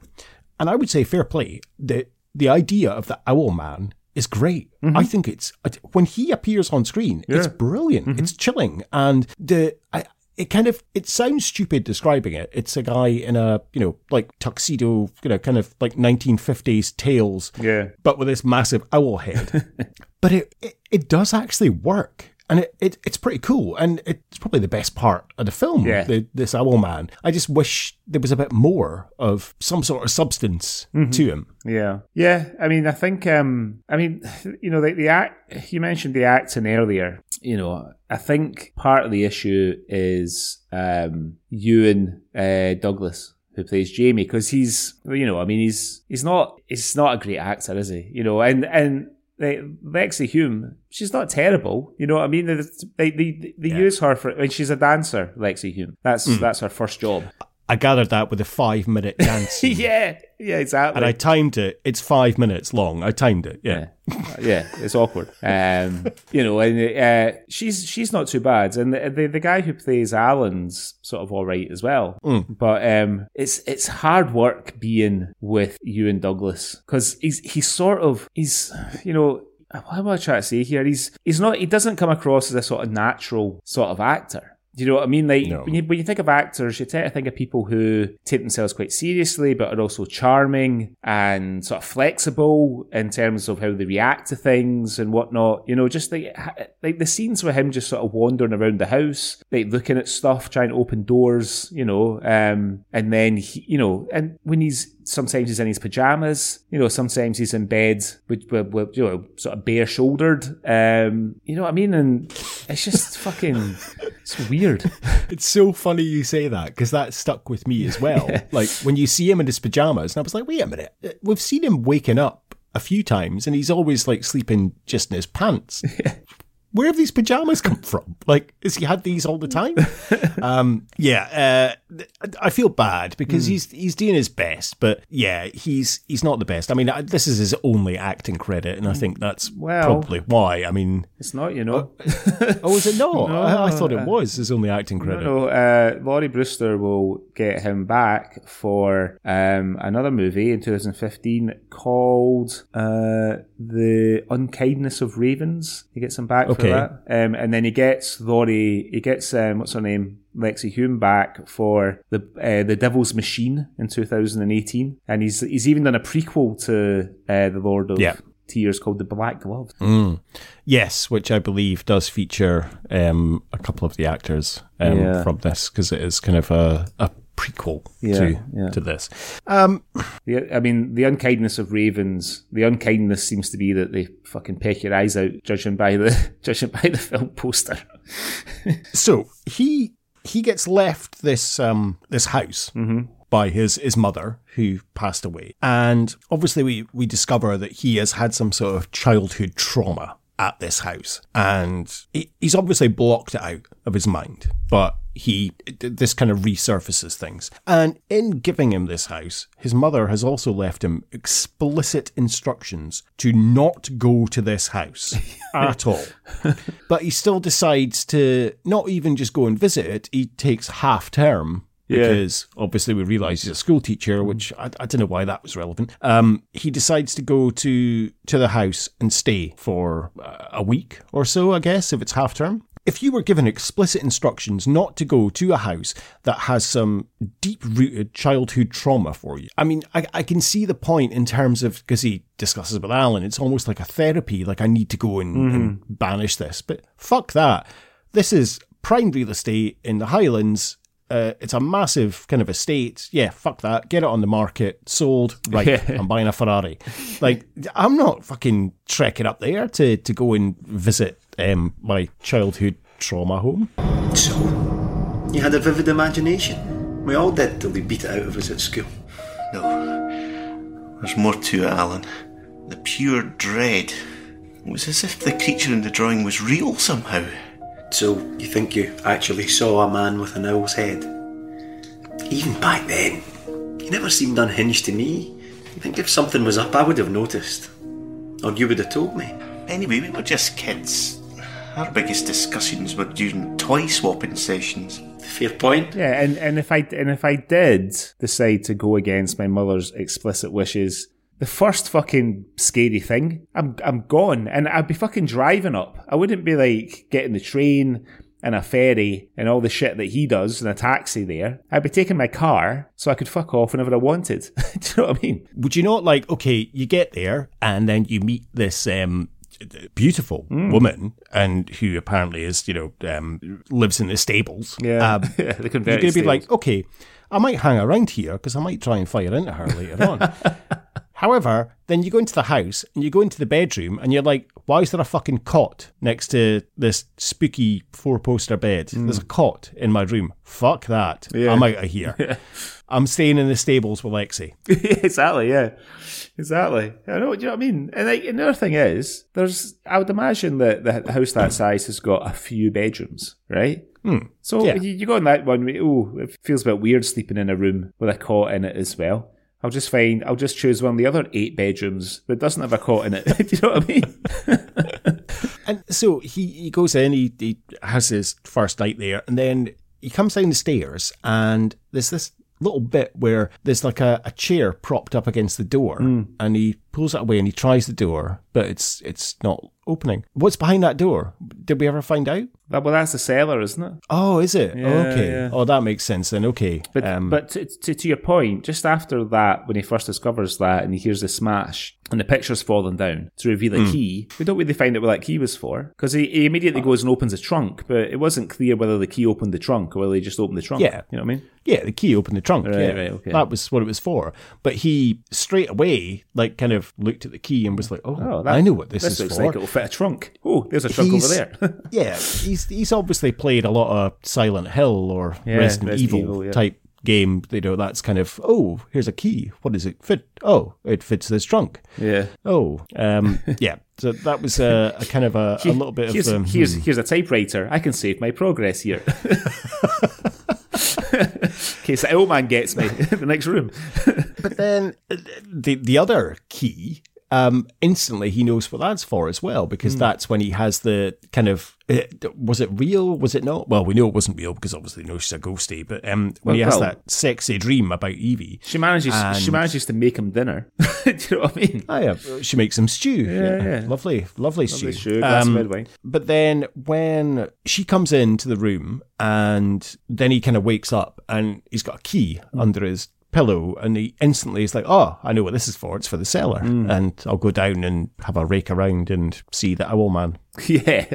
Speaker 1: and i would say fair play the the idea of the owl man is great. Mm-hmm. I think it's when he appears on screen, it's brilliant. Mm-hmm. It's chilling, and the I, it kind of it sounds stupid describing it. It's a guy in a you know like tuxedo, you know, kind of like 1950s tails,
Speaker 2: Yeah.
Speaker 1: but with this massive owl head. but it, it it does actually work. And it, it it's pretty cool, and it's probably the best part of the film.
Speaker 2: Yeah.
Speaker 1: The, this owl man. I just wish there was a bit more of some sort of substance to him.
Speaker 2: Yeah, yeah. I mean, I think, um, I mean, you know, the, the act. You mentioned the acting earlier. You know, I think part of the issue is um, Ewan uh, Douglas. Who plays Jamie? Because he's, you know, I mean, he's he's not he's not a great actor, is he? You know, and and Lexi Hume, she's not terrible. You know what I mean? They they, they use her for. Mean, she's a dancer, Lexi Hume. That's hmm. that's her first job.
Speaker 1: I gathered that with a five minute dance.
Speaker 2: yeah, yeah, exactly.
Speaker 1: And I timed it. It's five minutes long. I timed it. Yeah.
Speaker 2: yeah, yeah, it's awkward. Um, you know, and uh, she's she's not too bad, and the, the the guy who plays Alan's sort of all right as well. But um, it's it's hard work being with Ewan Douglas because he's he's sort of he's you know. What am I trying to say here? He's he's not. He doesn't come across as a sort of natural sort of actor. Do you know what I mean? Like
Speaker 1: No.
Speaker 2: when you when you think of actors, you tend to think of people who take themselves quite seriously, but are also charming and sort of flexible in terms of how they react to things and whatnot. You know, just like like the scenes with him just sort of wandering around the house, like looking at stuff, trying to open doors. You know, um, and then he, you know, and when he's sometimes he's in his pajamas. You know, sometimes he's in bed with, with, with you know, sort of bare shouldered. Um, you know what I mean? And it's just fucking, it's weird.
Speaker 1: It's so funny you say that because that stuck with me as well. Like when you see him in his pajamas, and I was like, wait a minute, uh, we've seen him waking up a few times and he's always like sleeping just in his pants. Where have these pajamas come from? Like, has he had these all the time? um, yeah, uh, I feel bad because
Speaker 2: Hmm.
Speaker 1: he's he's doing his best, but yeah, he's he's not the best. I mean, I- this is his only acting credit, and I think that's
Speaker 2: Well-
Speaker 1: probably why. I mean,
Speaker 2: It's not, you know.
Speaker 1: oh, is it not? I, I thought it
Speaker 2: uh,
Speaker 1: was his only acting credit.
Speaker 2: No, uh, Lawrie Brewster will get him back for um, another movie in 2015 called uh, The Unkindness of Ravens. He gets him back for
Speaker 1: Okay.
Speaker 2: that. Um, and then he gets Laurie, he gets, um, what's her name? Lexi Hume back for the uh, the Devil's Machine in 2018, and he's he's even done a prequel to uh, the Lord of
Speaker 1: Yeah.
Speaker 2: Tears called The Black Glove.
Speaker 1: Yes, which I believe does feature um, a couple of the actors um,
Speaker 2: Yeah.
Speaker 1: from this because it is kind of a, a prequel
Speaker 2: Yeah,
Speaker 1: to
Speaker 2: yeah.
Speaker 1: to this. Um,
Speaker 2: The, I mean, the unkindness of ravens. The unkindness seems to be that they fucking peck your eyes out, judging by the judging by the film poster.
Speaker 1: so he he gets left this um, this house. By his, his mother who passed away, and obviously we we discover that he has had some sort of childhood trauma, at this house. And he, he's obviously blocked it out of his mind, but he, this kind of resurfaces things. And in giving him this house, his mother has also left him explicit instructions to not go to this house at all. But he still decides to not even just go and visit it, he takes half term
Speaker 2: Yeah.
Speaker 1: because obviously we realise he's a school teacher, which I, I don't know why that was relevant. Um, he decides to go to to the house and stay for uh, a week or so, I guess, if it's half term. If you were given explicit instructions not to go to a house that has some deep rooted childhood trauma for you, I mean, I, I can see the point in terms of because he discusses with Alan, it's almost like a therapy, like I need to go and, and banish this. But fuck that. This is prime real estate in the Highlands uh, it's a massive kind of estate. Yeah, fuck that. Get it on the market, sold. Right, I'm buying a Ferrari. Like, I'm not fucking trekking up there to, to go and visit um, my childhood trauma home.
Speaker 6: So, you had a vivid imagination. We all did till they beat it out of us at school.
Speaker 7: No. There's more to it, Alan. The pure dread. It was as if the creature in the drawing was real somehow.
Speaker 6: So, you think you actually saw a man with an owl's head? Even back then, you never seemed unhinged to me. I think if something was up, I would have noticed. Or you would have told me.
Speaker 7: Anyway, we were just kids. Our biggest discussions were during toy swapping sessions.
Speaker 6: Fair point.
Speaker 2: Yeah, and, and if I and if I did decide to go against my mother's explicit wishes, the first fucking scary thing, I'm I'm gone, and I'd be fucking driving up. I wouldn't be like getting the train and a ferry and all the shit that he does in a taxi there. I'd be taking my car so I could fuck off whenever I wanted. Do you know what I mean?
Speaker 1: Would you not like, okay, you get there and then you meet this um, beautiful woman and who apparently is, you know, um, lives in the stables.
Speaker 2: Yeah,
Speaker 1: Um,
Speaker 2: yeah the
Speaker 1: you're to be
Speaker 2: stables.
Speaker 1: like, okay, I might hang around here because I might try and fire into her later on. However, then you go into the house and you go into the bedroom and you're like, why is there a fucking cot next to this spooky four poster bed? Hmm. There's a cot in my room. Fuck that. I'm out of here. I'm staying in the stables with Lexi.
Speaker 2: exactly, yeah. Exactly. I know, do you know what I mean? And like, another thing is, there's, I would imagine that the house that size has got a few bedrooms, right? Hmm. So
Speaker 1: Yeah.
Speaker 2: you, you go in that one, oh, it feels a bit weird sleeping in a room with a cot in it as well. I'll just find, I'll just choose one of the other eight bedrooms that doesn't have a cot in it. do you know what I mean?
Speaker 1: And so he, he goes in, he, he has his first night there, and then he comes down the stairs, and there's this little bit where there's like a, a chair propped up against the door, hmm. and he pulls it away and he tries the door, but it's it's not opening. What's behind that door? Did we ever find out?
Speaker 2: That, well, that's the cellar, isn't it?
Speaker 1: Oh, is it? okay.
Speaker 2: yeah.
Speaker 1: Oh, that makes sense then. Okay.
Speaker 2: But
Speaker 1: um,
Speaker 2: but to, to, to your point, just after that, when he first discovers that and he hears the smash and the picture's falling down to reveal a key, we don't really find out what that key was for because he, he immediately goes and opens the trunk, but it wasn't clear whether the key opened the trunk or whether he just opened the trunk.
Speaker 1: Yeah.
Speaker 2: you know what I mean?
Speaker 1: Yeah, the key opened the trunk.
Speaker 2: Right,
Speaker 1: yeah,
Speaker 2: right, okay.
Speaker 1: that was what it was for. But he straight away, like, kind of looked at the key and was like, "Oh,
Speaker 2: Oh, that,
Speaker 1: I know what this, is
Speaker 2: looks
Speaker 1: for."
Speaker 2: like it'll fit a trunk. Oh, there's a trunk
Speaker 1: He's-
Speaker 2: over there.
Speaker 1: yeah, he's he's obviously played a lot of Silent Hill or
Speaker 2: Yeah,
Speaker 1: Resident,
Speaker 2: Resident
Speaker 1: Evil,
Speaker 2: Evil, yeah.
Speaker 1: type game. You know, that's kind of oh, here's a key. What does it fit? Oh, it fits this trunk.
Speaker 2: yeah.
Speaker 1: Oh, um, yeah. So that was a, a kind of a, a little bit
Speaker 2: here's,
Speaker 1: of um,
Speaker 2: here's
Speaker 1: hmm.
Speaker 2: here's a typewriter. I can save my progress here. In case the old man gets me in the next room.
Speaker 1: But then the the other key, um, instantly he knows what that's for as well, because that's when he has the kind of uh, was it real? Was it not? Well, we know it wasn't real because obviously no, she's a ghosty. But um, when he has
Speaker 2: Well-
Speaker 1: that sexy dream about Evie,
Speaker 2: She manages. she manages to make him dinner. Do you know what I mean?
Speaker 1: Oh yeah, she makes him stew. Yeah,
Speaker 2: yeah.
Speaker 1: lovely, lovely stew.
Speaker 2: Lovely stew, glass
Speaker 1: Um. But then when she comes into the room, and then he kind of wakes up, and he's got a key
Speaker 2: Hmm.
Speaker 1: under his pillow, and he instantly is like, "Oh, I know what this is for. It's for the cellar."
Speaker 2: Hmm.
Speaker 1: And I'll go down and have a rake around and see the owl man.
Speaker 2: Yeah,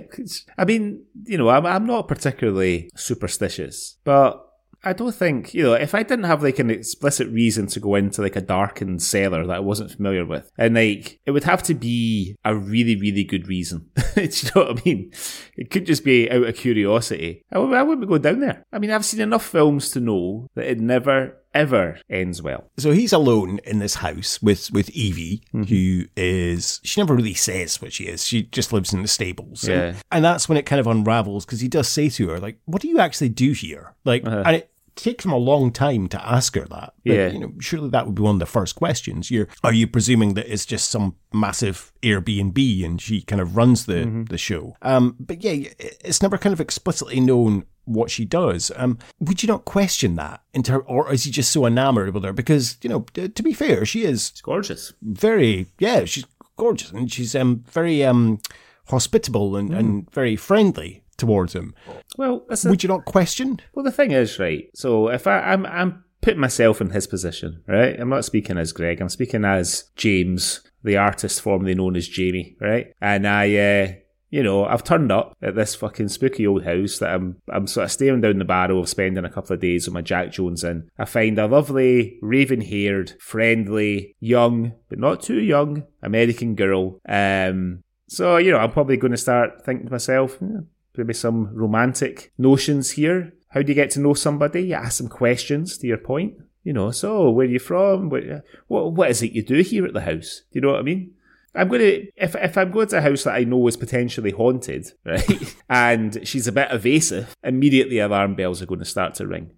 Speaker 2: I mean, you know, I'm I'm not particularly superstitious, but I don't think you know if I didn't have like an explicit reason to go into like a darkened cellar that I wasn't familiar with, and like it would have to be a really really good reason. Do you know what I mean? It could just be out of curiosity. I would I wouldn't go down there. I mean, I've seen enough films to know that it never ever ends well.
Speaker 1: So he's alone in this house with with Evie,
Speaker 2: Mm-hmm.
Speaker 1: who is she never really says what she is. She just lives in the stables.
Speaker 2: Yeah.
Speaker 1: And, and that's when it kind of unravels because he does say to her, like, what do you actually do here? Like
Speaker 2: Uh-huh.
Speaker 1: and it takes him a long time to ask her that. But,
Speaker 2: Yeah.
Speaker 1: You know, surely that would be one of the first questions. You're are you presuming that it's just some massive Airbnb and she kind of runs the,
Speaker 2: Mm-hmm.
Speaker 1: the show? Um but yeah, it's never kind of explicitly known what she does. Um, would you not question that, in ter- or is he just so enamored with her? Because you know, t- to be fair, she is
Speaker 2: It's gorgeous.
Speaker 1: very, yeah, she's gorgeous and she's um very um hospitable and, and very friendly towards him.
Speaker 2: Well, a,
Speaker 1: Would you not question?
Speaker 2: well, the thing is, right? So if I, I'm, I'm putting myself in his position, right? I'm not speaking as Greg. I'm speaking as James, the artist formerly known as Jamie, right? And I, uh, you know, I've turned up at this fucking spooky old house that I'm, I'm sort of staring down the barrel of spending a couple of days with my Jack Jones in. I find a lovely, raven-haired, friendly, young, but not too young, American girl. Um, so, you know, I'm probably going to start thinking to myself, "Hmm, maybe some romantic notions here. How do you get to know somebody? You ask them questions, to your point. You know, so where are you from? What, what is it you do here at the house? Do you know what I mean? I'm going to, if, if I'm going to a house that I know is potentially haunted, right, and she's a bit evasive, immediately alarm bells are going to start to ring.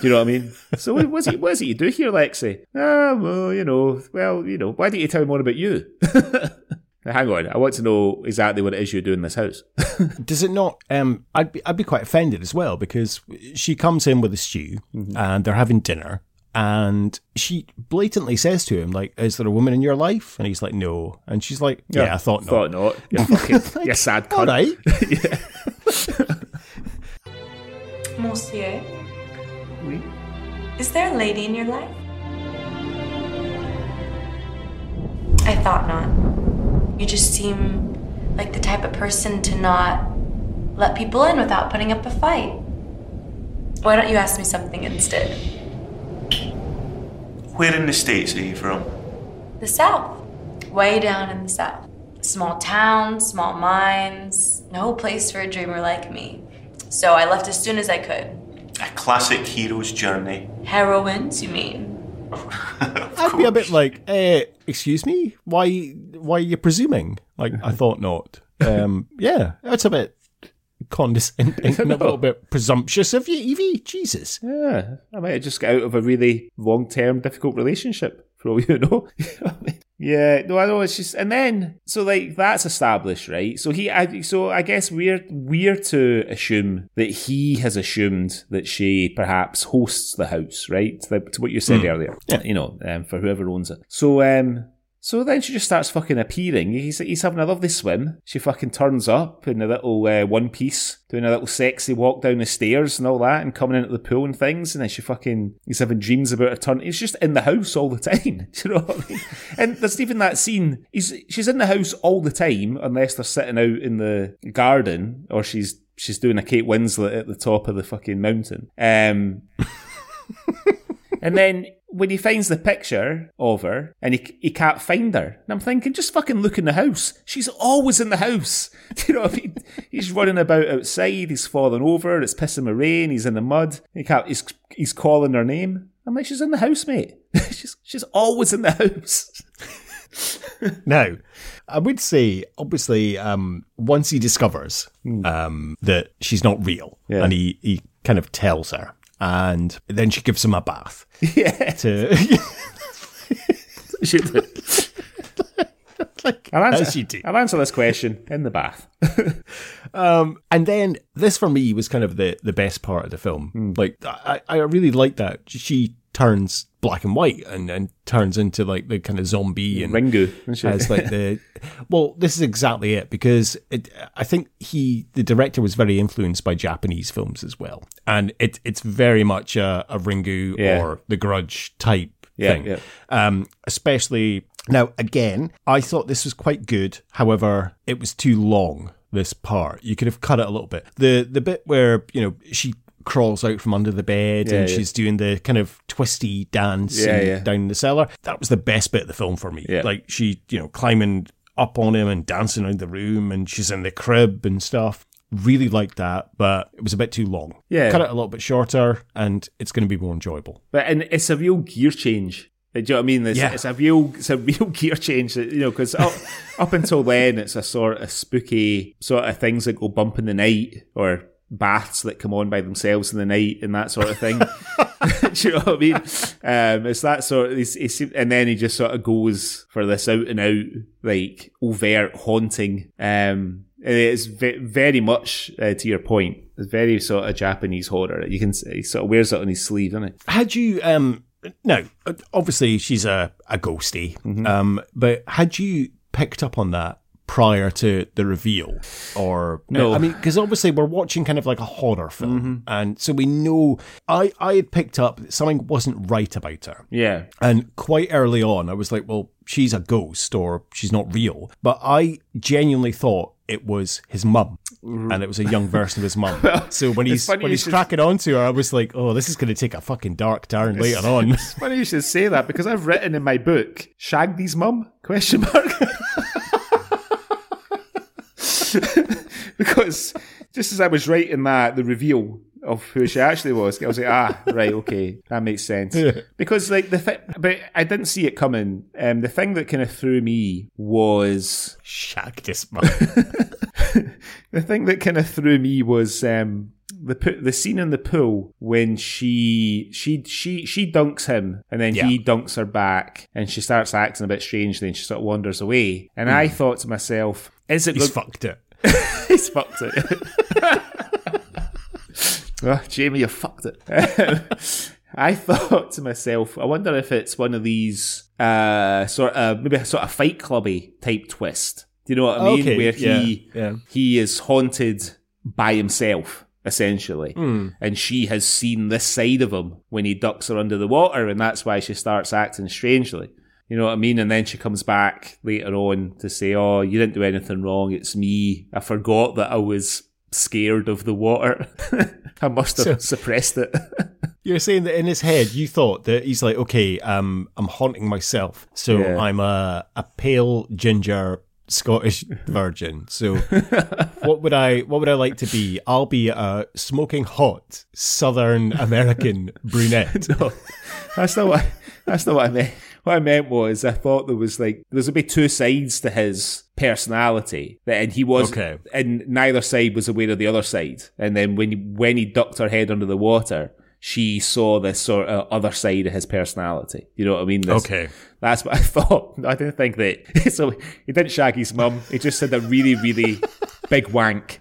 Speaker 2: Do you know what I mean? So what, what's it, what is it you do here, Lexi? Ah, well, you know, well, you know, why don't you tell me more about you? Hang on, I want to know exactly what it is you do in this house.
Speaker 1: Does it not? Um, I'd be, I'd be quite offended as well because she comes in with a stew and they're having dinner. And she blatantly says to him, like, is there a woman in your life? And he's like, no. And she's like, yeah, I thought not.
Speaker 2: Thought not. You fucking, you sad cunt.
Speaker 1: All right.
Speaker 8: Monsieur? Is there a lady in your life? I thought not. You just seem like the type of person to not let people in without putting up a fight. Why don't you ask me something instead?
Speaker 7: Where in the States are you from?
Speaker 8: The South. Way down in the South. Small towns, small minds, no place for a dreamer like me. So I left as soon as I could.
Speaker 7: A classic hero's journey.
Speaker 8: Heroines, you mean?
Speaker 1: I'd be a bit like, eh, excuse me, why, why are you presuming? Like, I thought not. Um, yeah, that's a bit condescending and a little bit presumptuous of you, Evie. Jesus.
Speaker 2: Yeah, I might have just got out of a really long term difficult relationship for all you know. You know what I mean? yeah, no, I know it's just, and then so like that's established, right? So he, I, so I guess we're we're to assume that he has assumed that she perhaps hosts the house, right? To, to what you said earlier, yeah, you know, um, for whoever owns it. So, um. So then she just starts fucking appearing. He's, he's having a lovely swim. She fucking turns up in a little uh, one piece, doing a little sexy walk down the stairs and all that, and coming into the pool and things. And then she fucking, he's having dreams about her turn. He's just in the house all the time. Do you know what I mean? and there's even that scene. He's, she's in the house all the time, unless they're sitting out in the garden or she's she's doing a Kate Winslet at the top of the fucking mountain. Um, and then when he finds the picture of her and he, he can't find her, and I'm thinking, just fucking look in the house. She's always in the house. Do you know what I mean? He's running about outside. He's falling over. It's pissing rain. He's in the mud. He can't. He's he's calling her name. I'm like, she's in the house, mate. she's she's always in the house.
Speaker 1: Now, I would say, obviously, um, once he discovers um, that she's not real,
Speaker 2: Yeah.
Speaker 1: and he, he kind of tells her, and then she gives him a bath.
Speaker 2: Yeah.
Speaker 1: To like,
Speaker 2: I'll answer,
Speaker 1: as you do.
Speaker 2: I'll answer this question in the bath.
Speaker 1: Um, and then this for me was kind of the, the best part of the film. Like I, I really like that she turns black and white and, and turns into like the kind of zombie and
Speaker 2: Ringu.
Speaker 1: as like the well this is exactly it because it, i think he the director was very influenced by japanese films as well and it it's very much a, a ringu
Speaker 2: Yeah.
Speaker 1: or the grudge type
Speaker 2: Yeah,
Speaker 1: thing
Speaker 2: yeah.
Speaker 1: um especially now again i thought this was quite good however it was too long this part you could have cut it a little bit the the bit where you know she crawls out from under the bed
Speaker 2: Yeah,
Speaker 1: and
Speaker 2: yeah.
Speaker 1: she's doing the kind of twisty dance
Speaker 2: Yeah,
Speaker 1: down in the cellar that was the best bit of the film for me like she, you know, climbing up on him and dancing around the room, and she's in the crib and stuff. really liked that, but it was a bit too long.
Speaker 2: Yeah.
Speaker 1: Cut it a little bit shorter, and it's going to be more enjoyable.
Speaker 2: But and it's a real gear change. Do you know what I mean? It's,
Speaker 1: Yeah.
Speaker 2: it's a real, it's a real gear change. that, You know, because up, up until then, it's a sort of spooky sort of things that go bump in the night or baths that come on by themselves in the night and that sort of thing. Do you know what I mean? Um, it's that sort of, he's, he's, and then he just sort of goes for this out and out, like overt haunting. Um, and it's ve- very much uh, to your point. It's very sort of Japanese horror. You can he sort of wears it on his sleeve, doesn't it?
Speaker 1: Had you um no, obviously she's a a ghosty.
Speaker 2: Mm-hmm.
Speaker 1: Um, but had you picked up on that prior to the reveal, or
Speaker 2: No.
Speaker 1: I mean, because obviously we're watching kind of like a horror film,
Speaker 2: Mm-hmm.
Speaker 1: and so we know. I I had picked up that something wasn't right about her.
Speaker 2: Yeah.
Speaker 1: And quite early on, I was like, well, she's a ghost or she's not real. But I genuinely thought it was his mum. And it was a young version of his mum. so when he's when he's
Speaker 2: should-
Speaker 1: cracking onto her, I was like, oh, this is going to take a fucking dark turn later on.
Speaker 2: It's funny you should say that because I've written in my book Shaggy's mum question mark because just as I was writing that the reveal of who she actually was I was like ah right okay that makes sense. Because like the thi- but I didn't see it coming. Um the thing that kind of threw me was
Speaker 1: Shag this
Speaker 2: the thing that kind of threw me was um, the the scene in the pool when she she she she dunks him and then he dunks her back and she starts acting a bit strangely and she sort of wanders away and I thought to myself, is it
Speaker 1: He's
Speaker 2: go-
Speaker 1: fucked it.
Speaker 2: he's fucked it. oh, Jamie, you fucked it. I thought to myself, I wonder if it's one of these uh, sort of maybe a sort of Fight Clubby type twist. Do you know what I mean?
Speaker 1: Okay,
Speaker 2: Where
Speaker 1: yeah,
Speaker 2: he
Speaker 1: yeah.
Speaker 2: he is haunted by himself essentially,
Speaker 1: Hmm.
Speaker 2: and she has seen this side of him when he ducks her under the water, and that's why she starts acting strangely. You know what I mean? And then she comes back later on to say, "Oh, you didn't do anything wrong. It's me. I forgot that I was scared of the water. I must have
Speaker 1: So-
Speaker 2: suppressed it."
Speaker 1: You're saying that in his head, you thought that he's like, okay, um, I'm haunting myself, so
Speaker 2: Yeah.
Speaker 1: I'm a a pale ginger Scottish virgin. So, what would I what would I like to be? I'll be a smoking hot Southern American brunette.
Speaker 2: That's not what. That's not what I meant. What I meant was, I thought there was like there's gonna be two sides to his personality, that- and he was,
Speaker 1: Okay.
Speaker 2: and neither side was aware of the other side. And then when he, when he ducked her head under the water, she saw this sort of other side of his personality. You know what I mean? This-
Speaker 1: Okay.
Speaker 2: that's what I thought. I didn't think that. So he didn't shag his mum. He just said a really, really big wank.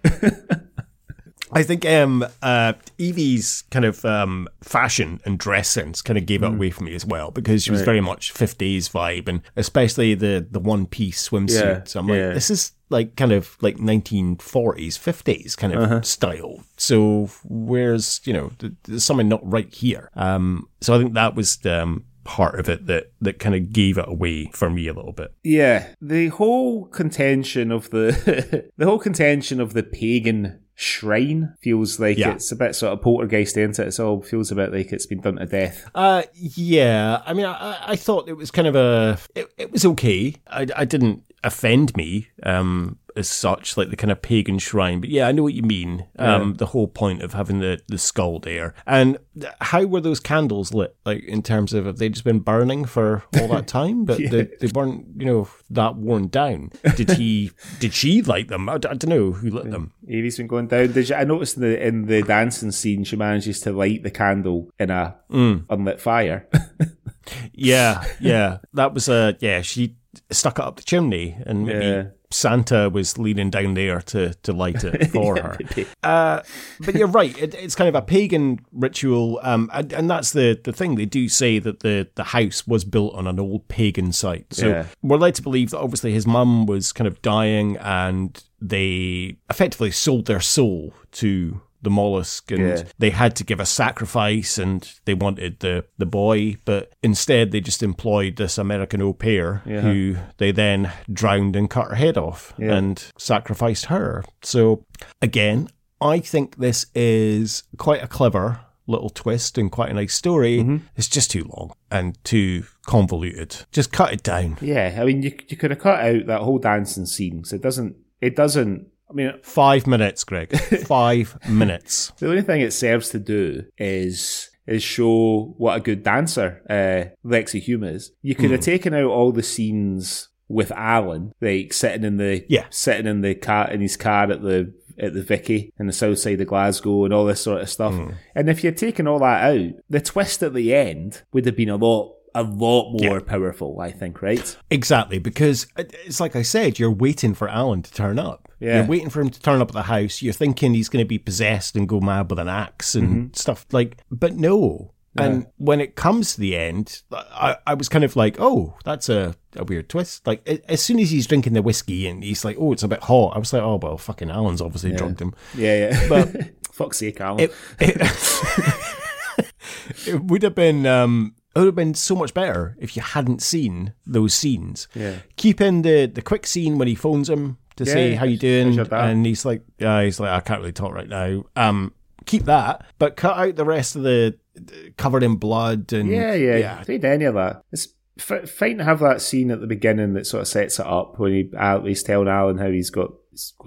Speaker 1: I think um, uh, Evie's kind of um, fashion and dress sense kind of gave it away for me as well because she was very much 50s vibe and especially the, the one piece swimsuit.
Speaker 2: Yeah,
Speaker 1: so I'm like,
Speaker 2: yeah.
Speaker 1: this is like kind of like 1940s, 50s kind of style. So where's, you know, th- there's something not right here. Um, so I think that was um, part of it that, that kind of gave it away for me a little bit.
Speaker 2: Yeah, the whole contention of the the whole contention of the pagan shrine feels like
Speaker 1: Yeah.
Speaker 2: it's a bit sort of poltergeist into it. It all feels a bit like it's been done to death.
Speaker 1: Uh, yeah. I mean, I, I thought it was kind of a. It, it was okay. I, I didn't offend me um, as such, like the kind of pagan shrine. But yeah, I know what you mean. Um, the whole point of having the the skull there, and how were those candles lit? Like in terms of have they just been burning for all that time, but they, they weren't, you know, that worn down. Did he? did she light them? I don't know who lit them.
Speaker 2: Evie's been going down. Did you, I noticed in the in the dancing scene, she manages to light the candle in a
Speaker 1: Mm.
Speaker 2: unlit fire.
Speaker 1: Yeah, yeah. That was a yeah. She stuck it up the chimney, and maybe
Speaker 2: Yeah.
Speaker 1: Santa was leaning down there to to light it for her. Uh, but you're right. It, it's kind of a pagan ritual, um, and, and that's the the thing. They do say that the the house was built on an old pagan site, so
Speaker 2: Yeah.
Speaker 1: we're led to believe that obviously his mum was kind of dying, and they effectively sold their soul to the Moloch and
Speaker 2: Yeah.
Speaker 1: they had to give a sacrifice and they wanted the, the boy, but instead they just employed this American au pair who they then drowned and cut her head off
Speaker 2: Yeah.
Speaker 1: and sacrificed her. So again, I think this is quite a clever little twist and quite a nice story.
Speaker 2: Mm-hmm.
Speaker 1: It's just too long and too convoluted. Just cut it down.
Speaker 2: yeah, I mean, you you could have cut out that whole dancing scene. So it doesn't it doesn't I mean,
Speaker 1: Five minutes, Greg. Five minutes.
Speaker 2: the only thing it serves to do is is show what a good dancer uh, Lexi Hulme is. You could
Speaker 1: Hmm.
Speaker 2: have taken out all the scenes with Alan, like sitting in the
Speaker 1: Yeah.
Speaker 2: sitting in the car in his car at the at the Vicky in the south side of Glasgow and all this sort of stuff.
Speaker 1: Hmm.
Speaker 2: And if you'd taken all that out, the twist at the end would have been a lot a lot more
Speaker 1: Yeah.
Speaker 2: powerful, I think, right?
Speaker 1: Exactly, because it's like I said, you're waiting for Alan to turn up.
Speaker 2: Yeah.
Speaker 1: You're waiting for him to turn up at the house. You're thinking he's going to be possessed and go mad with an axe and
Speaker 2: Mm-hmm.
Speaker 1: stuff like. But no. And when it comes to the end, I, I was kind of like, oh, that's a, a weird twist. Like, as soon as he's drinking the whiskey and he's like, oh, it's a bit hot, I was like, oh, well, fucking Alan's obviously drugged him.
Speaker 2: Yeah, yeah.
Speaker 1: But-
Speaker 2: fuck's sake, Alan.
Speaker 1: It, it, it would have been um, it would have been so much better if you hadn't seen those scenes.
Speaker 2: Yeah.
Speaker 1: Keep in the the quick scene when he phones him to
Speaker 2: Yeah,
Speaker 1: say how you doing, and he's like, yeah, he's like, I can't really talk right now. Um, keep that, but cut out the rest of the covered in blood and
Speaker 2: Yeah, yeah,
Speaker 1: yeah.
Speaker 2: Don't any of that. It's f- fine to have that scene at the beginning that sort of sets it up when he, Al- he's telling Alan how he's got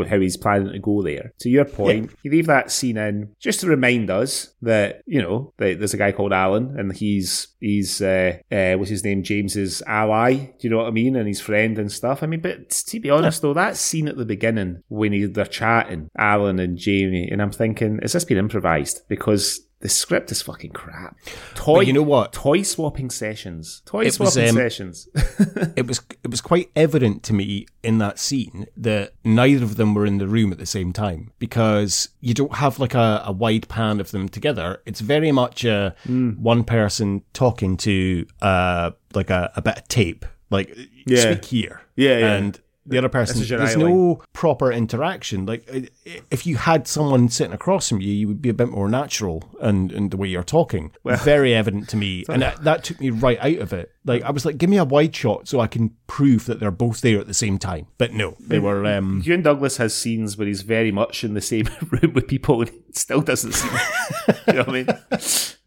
Speaker 2: how he's planning to go there. To your point, you leave that scene in just to remind us that you know that there's a guy called Alan and he's he's uh, uh, what's his name James's ally. Do you know what I mean? And his friend and stuff. I mean, but to be honest though, that scene at the beginning when he, they're chatting, Alan and Jamie, and I'm thinking, has this been improvised? Because the script is fucking crap. Toy,
Speaker 1: But you know what?
Speaker 2: Toy swapping sessions. Toy
Speaker 1: It was,
Speaker 2: swapping
Speaker 1: um,
Speaker 2: sessions.
Speaker 1: it was it was quite evident to me in that scene that neither of them were in the room at the same time because you don't have like a, a wide pan of them together. It's very much a
Speaker 2: Hmm.
Speaker 1: one person talking to uh like a, a bit of tape, like
Speaker 2: Yeah.
Speaker 1: speak here,
Speaker 2: Yeah, yeah.
Speaker 1: and. The other person, there's no proper interaction. Like, if you had someone sitting across from you, you would be a bit more natural and, and the way you're talking. Very evident to me. And that, that took me right out of it. Like, I was like, give me a wide shot so I can prove that they're both there at the same time. But no, they were, um,
Speaker 2: Euan Douglas has scenes where he's very much in the same room with people and still doesn't seem you know what I mean?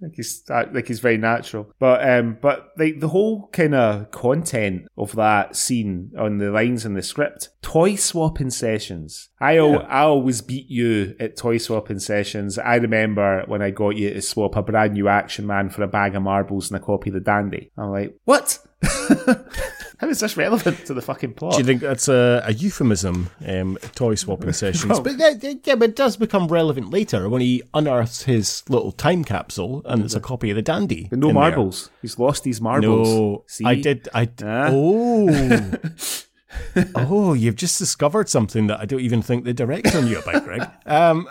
Speaker 2: Like he's like he's very natural. But um but like the whole kind of content of that scene on the lines in the script, toy swapping sessions. I al- I always beat you at toy swapping sessions. I remember when I got you to swap a brand new action man for a bag of marbles and a copy of the dandy. I'm like, what? How is this relevant to the fucking plot?
Speaker 1: do you think that's a, a euphemism, um, toy swapping sessions? But yeah, yeah, yeah, but it does become relevant later when he unearths his little time capsule and it's a copy of the dandy.
Speaker 2: no
Speaker 1: in there.
Speaker 2: marbles. He's lost his marbles.
Speaker 1: No,
Speaker 2: See?
Speaker 1: I did. I
Speaker 2: Ah.
Speaker 1: oh oh, you've just discovered something that I don't even think the director knew about, Greg. Um,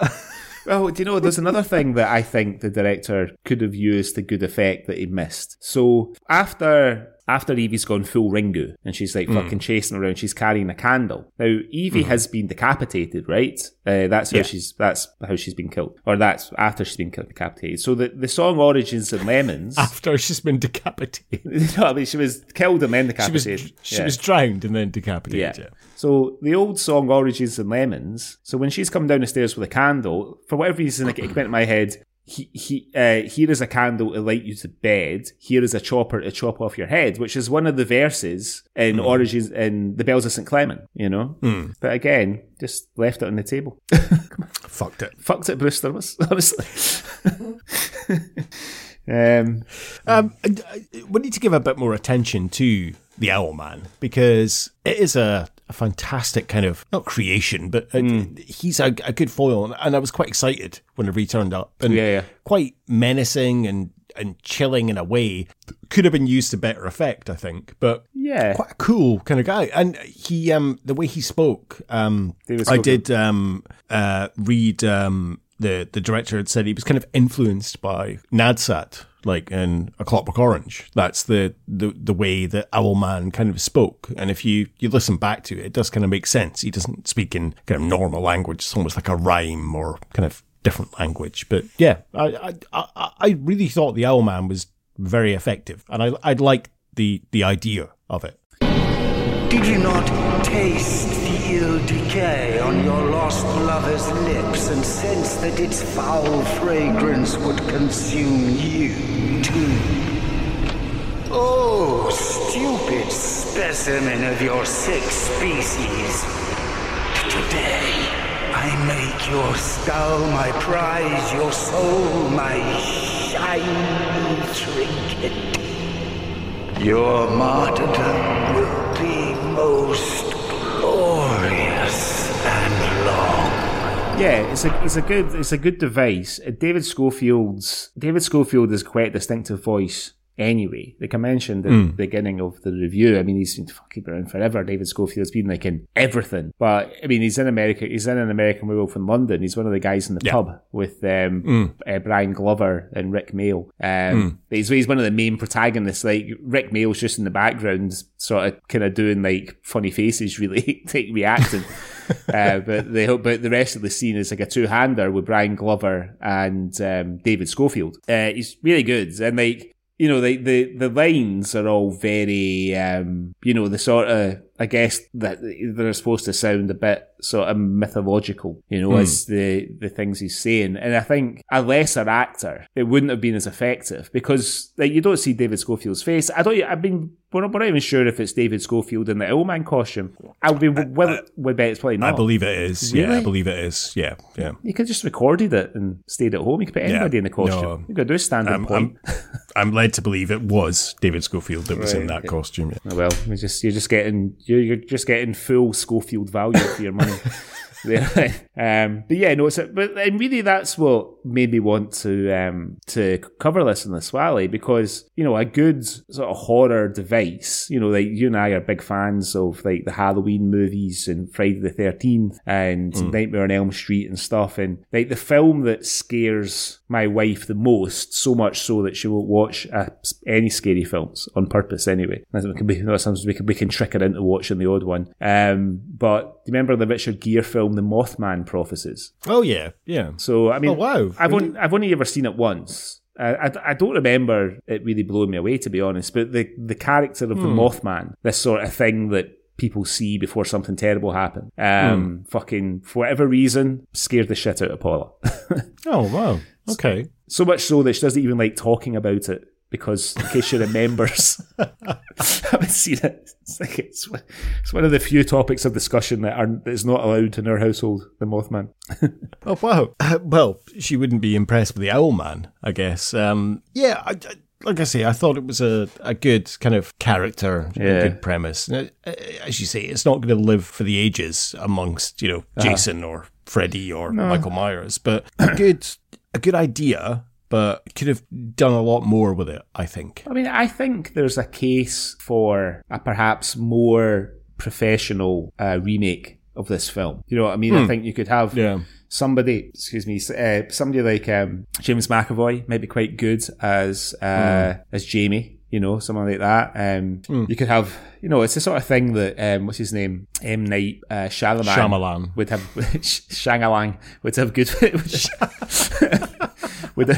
Speaker 2: Well, do you know, there's another thing that I think the director could have used to good effect that he missed. So after after Evie's gone full Ringu and she's like fucking chasing around, she's carrying a candle. Now Evie has been decapitated, right? Uh, that's how
Speaker 1: Yeah.
Speaker 2: she's that's how she's been killed, or that's after she's been killed, decapitated. So the the song Origins and Lemons.
Speaker 1: after she's been decapitated,
Speaker 2: no, I mean she was killed and then
Speaker 1: she was
Speaker 2: decapitated.
Speaker 1: she
Speaker 2: Yeah.
Speaker 1: was drowned and then decapitated. Yeah.
Speaker 2: So the old song Oranges and Lemons. So when she's come down the stairs with a candle, for whatever reason, it, it went in my head. He, he, uh, here is a candle to light you to bed. Here is a chopper to chop off your head, which is one of the verses in Origins in the Bells of St. Clement, you know? But again, just left it on the table.
Speaker 1: Fucked it.
Speaker 2: Fucked it, Brewster, was- honestly. um,
Speaker 1: Um, we need to give a bit more attention to the Owl Man because it is a, a fantastic kind of not creation, but uh he's a, a good foil, and, I was quite excited when he turned up, and
Speaker 2: Yeah, yeah.
Speaker 1: quite menacing and and chilling in a way. Could have been used to better effect, I think, but
Speaker 2: yeah.
Speaker 1: quite a cool kind of guy. And he, um, the way he spoke, um,
Speaker 2: David
Speaker 1: I did um, uh, read um, the the director had said he was kind of influenced by Nadsat, like in A Clockwork Orange. That's the the the way that Owlman kind of spoke. And if you you listen back to it, it does kind of make sense. He doesn't speak in kind of normal language. It's almost like a rhyme or kind of different language. But yeah, I I I, really thought the Owlman was very effective, and I I liked the the idea of it.
Speaker 9: Did you not taste ill decay on your lost lover's lips and sense that its foul fragrance would consume you, too? Oh, stupid specimen of your sick species. Today, I make your skull my prize, your soul my shiny trinket. Your martyrdom will be most glorious and long.
Speaker 2: Yeah, it's a it's a good it's a good device. David Schofield's David Schofield is quite a distinctive voice anyway. Like I mentioned at the beginning of the review, I mean he's been fucking around forever. David Schofield's been like in everything. But I mean he's in America he's in an American werewolf in London. He's one of the guys in the
Speaker 1: Yeah.
Speaker 2: pub with um uh, Brian Glover and Rik Mayall. Um he's he's one of the main protagonists. Like Rik Mayall's just in the background sort of kind of doing like funny faces really like reacting. uh, but the but the rest of the scene is like a two hander with Brian Glover and um, David Schofield. Uh, he's really good, and like you know, the the the lines are all very um, you know the sort of I guess that they're supposed to sound a bit sort of mythological, you know, hmm. as the the things he's saying. And I think a lesser actor, it wouldn't have been as effective because like you don't see David Schofield's face. I don't. I mean, we're not, we're not even sure if it's David Schofield in the Owl Man costume. I'll be well. We bet it's probably not.
Speaker 1: I believe it is. Yeah, I believe it is. Yeah, yeah.
Speaker 2: You could just recorded it and stayed at home. You could put anybody in the costume.
Speaker 1: no.
Speaker 2: you could do a standing
Speaker 1: I'm,
Speaker 2: point.
Speaker 1: I'm, I'm led to believe it was David Schofield that was in that
Speaker 2: okay.
Speaker 1: costume. yeah.
Speaker 2: Oh, well, just you're just getting you're, just getting full Schofield value for your money. um, but yeah, no, it's a, but and really that's what made me want to um, to cover this in the Swally because you know a good sort of horror device. You know, like you and I are big fans of like the Halloween movies and Friday the Thirteenth and Nightmare on Elm Street and stuff, and like the film that scares my wife the most, so much so that she won't watch uh, any scary films on purpose anyway. That's- it can be, sometimes we can, we can trick her into watching the odd one. Um, but do you remember the Richard Gere film, The Mothman Prophecies?
Speaker 1: Oh yeah, yeah.
Speaker 2: So, I mean,
Speaker 1: Oh, wow.
Speaker 2: I've,
Speaker 1: Really?
Speaker 2: only, I've only ever seen it once. I, I, I don't remember it really blowing me away, to be honest, but the, the character of the
Speaker 1: Hmm.
Speaker 2: Mothman, this sort of thing that people see before something terrible happens, um,
Speaker 1: Hmm.
Speaker 2: fucking, for whatever reason, scared the shit out of Paula.
Speaker 1: Oh wow. Okay.
Speaker 2: So much so that she doesn't even like talking about it because, in case she remembers, I haven't seen it. It's like it's, one- it's one of the few topics of discussion that are that is not allowed in our household. The Mothman.
Speaker 1: Oh wow. Uh, well, she wouldn't be impressed with the Owl Man, I guess. Um, yeah, I, I- like I say, I thought it was a, a good kind of character,
Speaker 2: Yeah.
Speaker 1: a good premise. Uh, As you say, it's not going to live for the ages amongst you know
Speaker 2: Uh-huh.
Speaker 1: Jason or Freddy or Michael Myers, but a good a good idea. But could have done a lot more with it, I think.
Speaker 2: I mean, I think there's a case for a perhaps more professional uh, remake of this film. You know what I mean? I think you could have
Speaker 1: Yeah.
Speaker 2: somebody, excuse me, uh, somebody like um, James McAvoy might be quite good as uh, as Jamie. You know, someone like that. Um, You could have, you know, it's the sort of thing that um, what's his name, M Night uh, Shyamalan,
Speaker 1: Shyamalan.
Speaker 2: would have. Shangalang would have good. would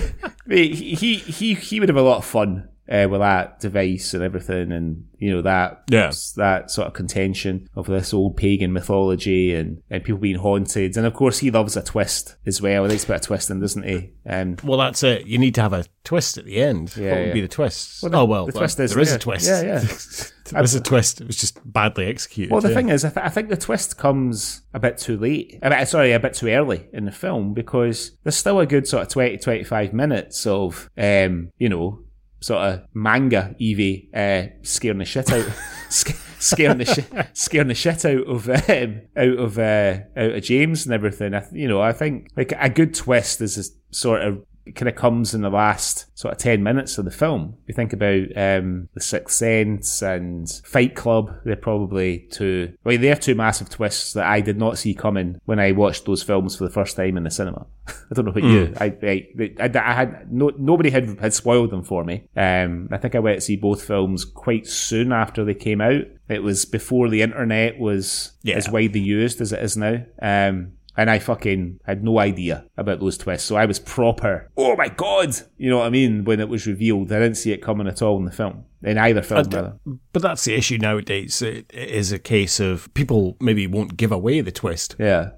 Speaker 2: he he he he would have a lot of fun uh, with that device and everything, and you know that
Speaker 1: Yeah.
Speaker 2: that sort of contention of this old pagan mythology and, and people being haunted, and of course he loves a twist as well. He likes a bit of twist, in, doesn't he? Um,
Speaker 1: Well, that's it. You need to have a twist at the end.
Speaker 2: Yeah,
Speaker 1: what would
Speaker 2: yeah.
Speaker 1: be the twist?
Speaker 2: Well, the-
Speaker 1: oh well,
Speaker 2: the
Speaker 1: well,
Speaker 2: twist is-
Speaker 1: there is
Speaker 2: yeah.
Speaker 1: a twist.
Speaker 2: Yeah, yeah.
Speaker 1: there is a twist. It was just badly executed.
Speaker 2: well, the thing is, I, th- I think the twist comes a bit too late. I mean, sorry, a bit too early in the film because there's still a good sort of 20, 25 minutes of, um, you know, sort of manga Evie uh, scaring the shit out, scaring the shit, scaring the shit out of um, out of uh, out of James and everything. I, you know, I think like a good twist is a sort of kind of comes in the last sort of 10 minutes of the film. You think about um, The Sixth Sense and Fight Club, they're probably two, well, they're two massive twists that I did not see coming when I watched those films for the first time in the cinema. I don't know about you. I, I, I, I had, no, nobody had, had spoiled them for me. Um, I think I went to see both films quite soon after they came out. It was before the internet was
Speaker 1: Yeah.
Speaker 2: as widely used as it is now. Um, and I fucking had no idea about those twists. So I was proper, oh my god! You know what I mean? When it was revealed, I didn't see it coming at all in the film. In either film, uh, rather.
Speaker 1: But that's the issue nowadays. It, it is a case of people maybe won't give away the twist,
Speaker 2: Yeah.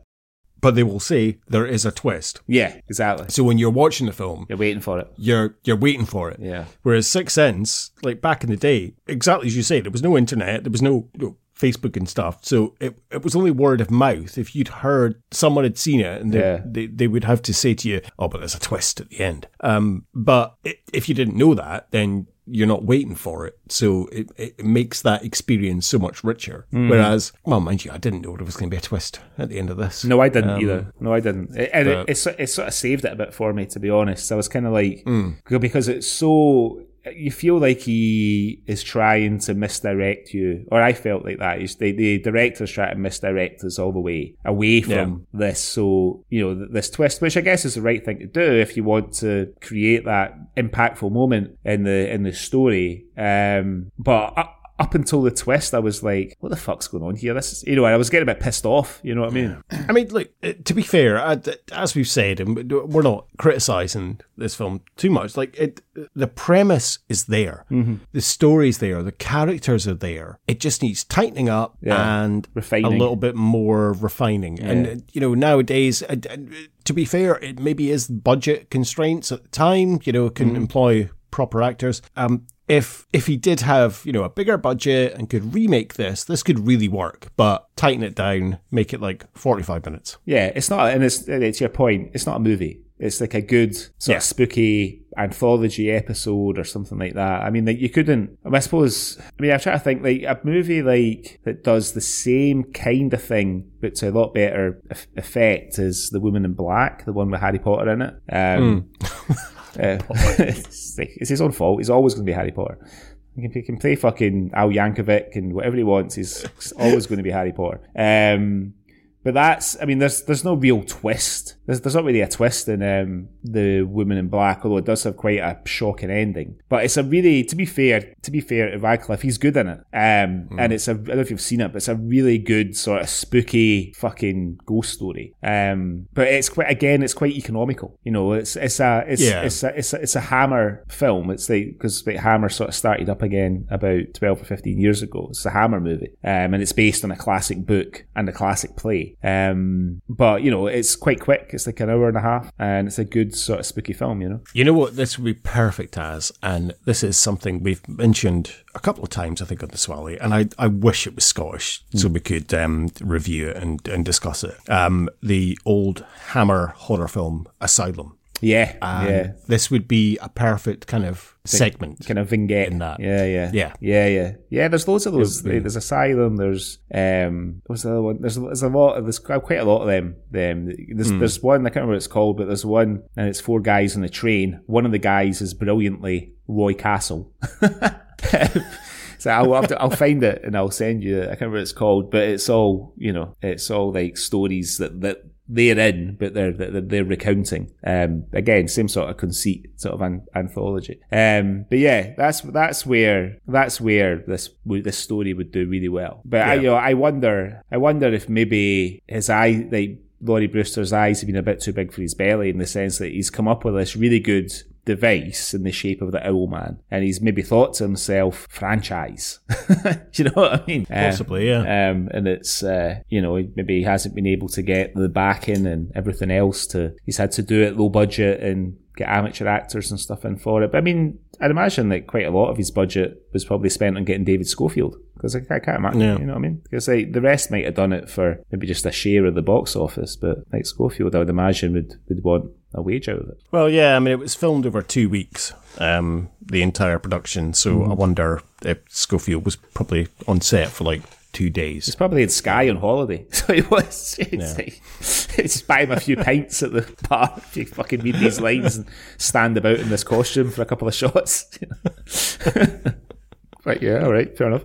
Speaker 1: but they will say there is a twist.
Speaker 2: Yeah, exactly.
Speaker 1: So when you're watching the film,
Speaker 2: You're waiting for it.
Speaker 1: you're you're waiting for it.
Speaker 2: Yeah.
Speaker 1: Whereas Six Sense, like back in the day, exactly as you say, there was no internet, there was no, no Facebook and stuff. So it, it was only word of mouth. If you'd heard someone had seen it and they,
Speaker 2: Yeah.
Speaker 1: they, they would have to say to you, oh, but there's a twist at the end. Um, but i if you didn't know that, then you're not waiting for it. So it, it makes that experience so much richer.
Speaker 2: Mm.
Speaker 1: Whereas, well, mind you, I didn't know there was going to be a twist at the end of this.
Speaker 2: No, I didn't
Speaker 1: Um,
Speaker 2: either. No, I didn't. It, and it, it, it sort of saved it a bit for me, to be honest. I was kind of like,
Speaker 1: Mm.
Speaker 2: because it's so. You feel like he is trying to misdirect you, or I felt like that. He's, the, the director's trying to misdirect us all the way away from this. So, you know, this twist, which I guess is the right thing to do if you want to create that impactful moment in the in the story. Um, but up, up until the twist, I was like, what the fuck's going on here? This is, you know, I was getting a bit pissed off. You know what I mean?
Speaker 1: I mean, look, uh, to be fair, as we've said, and we're not criticizing this film too much. Like, it, the premise is there,
Speaker 2: Mhm.
Speaker 1: the story's there, the characters are there. It just needs tightening up
Speaker 2: Yeah.
Speaker 1: and
Speaker 2: Refining.
Speaker 1: a little bit more refining. And,
Speaker 2: Yeah.
Speaker 1: uh, you know, nowadays, uh, to be fair, it maybe is budget constraints at the time, you know, can
Speaker 2: Mhm.
Speaker 1: employ proper actors. Um, if if he did have you know a bigger budget and could remake this, this could really work. But tighten it down, make it like forty five minutes.
Speaker 2: Yeah, it's not, and it's, it's your point. It's not a movie. It's like a good sort
Speaker 1: Yeah.
Speaker 2: of spooky anthology episode or something like that. I mean, like you couldn't. I, mean, I suppose. I mean, I'm trying to think like a movie like that does the same kind of thing, but to a lot better effect is the Woman in Black, the one with Harry Potter in it. Um, uh, it's, it's his own fault. He's always going to be Harry Potter. He can, he can play fucking Al Yankovic and whatever he wants. He's always going to be Harry Potter. Um, but that's, I mean, there's there's no real twist. There's there's not really a twist in um, the Woman in Black, although it does have quite a shocking ending. But it's a really, to be fair, to be fair Radcliffe, he's good in it. Um, and it's a, I don't know if you've seen it, but it's a really good sort of spooky fucking ghost story. Um, but it's quite again, it's quite economical. You know, it's it's a it's
Speaker 1: Yeah.
Speaker 2: it's a, it's a, it's a Hammer film. It's like because like, Hammer sort of started up again about twelve or fifteen years ago. It's a Hammer movie, um, and it's based on a classic book and a classic play. Um, but you know, it's quite quick. It's like an hour and a half, and it's a good sort of spooky film. You know.
Speaker 1: You know what this would be perfect as, and this is something we've mentioned a couple of times, I think, on the Swally, and I, I wish it was Scottish so we could um, review it and, and discuss it. Um, the old Hammer horror film Asylum.
Speaker 2: Yeah,
Speaker 1: And
Speaker 2: yeah.
Speaker 1: This would be a perfect kind of segment.
Speaker 2: kind of vignette
Speaker 1: in that.
Speaker 2: Yeah, yeah,
Speaker 1: Yeah.
Speaker 2: yeah, yeah, yeah. There's loads of those.
Speaker 1: Be-
Speaker 2: There's Asylum. There's um, what's the other one? There's there's a lot. There's quite a lot of them. them there's
Speaker 1: Hmm.
Speaker 2: there's one I can't remember what it's called, but there's one, and it's four guys on a train. One of the guys is brilliantly Roy Castle. So I'll to, I'll find it and I'll send you. I can't remember what it's called, but it's all you know. It's all like stories that that they're in, but they're they're, they're recounting. Um, again, same sort of conceit, sort of an, anthology. Um, but yeah, that's that's where that's where this this story would do really well. But I, you know, I wonder, I wonder if maybe his eye, like Lawrie Brewster's eyes, have been a bit too big for his belly in the sense that he's come up with this really good device in the shape of the owl man and he's maybe thought to himself franchise Do you know what i mean Uh,
Speaker 1: Possibly, yeah.
Speaker 2: um, and it's uh, you know maybe he hasn't been able to get the backing and everything else to he's had to do it low budget and get amateur actors and stuff in for it but i mean i'd imagine that quite a lot of his budget was probably spent on getting david schofield because I, I can't imagine
Speaker 1: Yeah.
Speaker 2: you know what i mean because like, the rest might have done it for maybe just a share of the box office but like schofield i would imagine would, would want a wage out of it
Speaker 1: Well, yeah, I mean, it was filmed over two weeks, um, the entire production. So
Speaker 2: Mm-hmm.
Speaker 1: I wonder if Schofield was probably on set for like two days.
Speaker 2: He's probably had Sky on holiday. So he was. It's
Speaker 1: Yeah.
Speaker 2: buy him a few pints at the bar if you fucking read these lines and stand about in this costume for a couple of shots. right, yeah, all right, fair enough.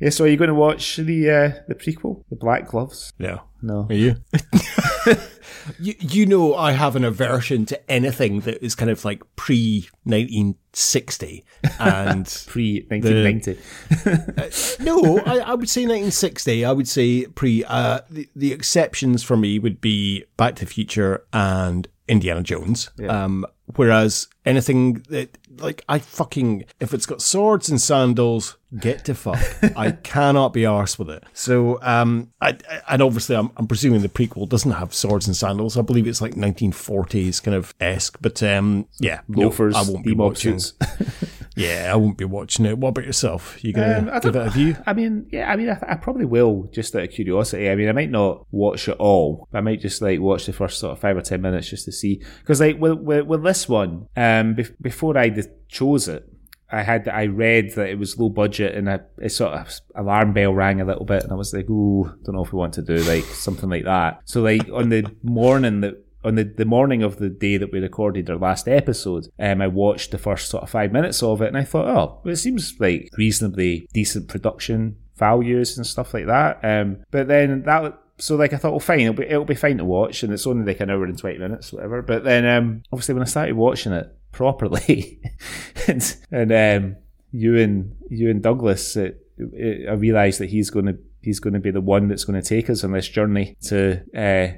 Speaker 2: yeah, so are you going to watch the uh, the prequel, The Black Gloves?
Speaker 1: Yeah.
Speaker 2: No.
Speaker 1: Are you? you? You know, I have an aversion to anything that is kind of like pre 1960 and
Speaker 2: Pre 1990.
Speaker 1: no, I, I would say 1960. I would say pre. Uh, the, the exceptions for me would be Back to the Future and Indiana Jones. Um, whereas anything that, like, I fucking, if it's got swords and sandals, get to fuck. I cannot be arsed with it. So, um, I, I- and obviously, I'm, I'm presuming the prequel doesn't have swords and sandals. I believe it's like 1940s kind of esque, but um, yeah, no,
Speaker 2: Loafers,
Speaker 1: I won't be watching. Yeah, I won't be watching it. What about yourself? You gonna
Speaker 2: Um, I
Speaker 1: give it a view?
Speaker 2: I mean, yeah, I mean, I, I probably will just out of curiosity. I mean, I might not watch it all. I might just like watch the first sort of five or ten minutes just to see. Because like with, with with this one, um, bef- before I chose it, I had I read that it was low budget and a, it sort of alarm bell rang a little bit, and I was like, oh, don't know if we want to do like something like that. So like on the morning that. On the, the morning of the day that we recorded our last episode, um, I watched the first sort of five minutes of it, and I thought, oh, well, it seems like reasonably decent production values and stuff like that. Um, but then that so like I thought, well, fine, it'll be it'll be fine to watch, and it's only like an hour and twenty minutes, whatever. But then um, obviously when I started watching it properly, and and um, you and you and Douglas, it, it, I realised that he's going to he's going to be the one that's going to take us on this journey to uh.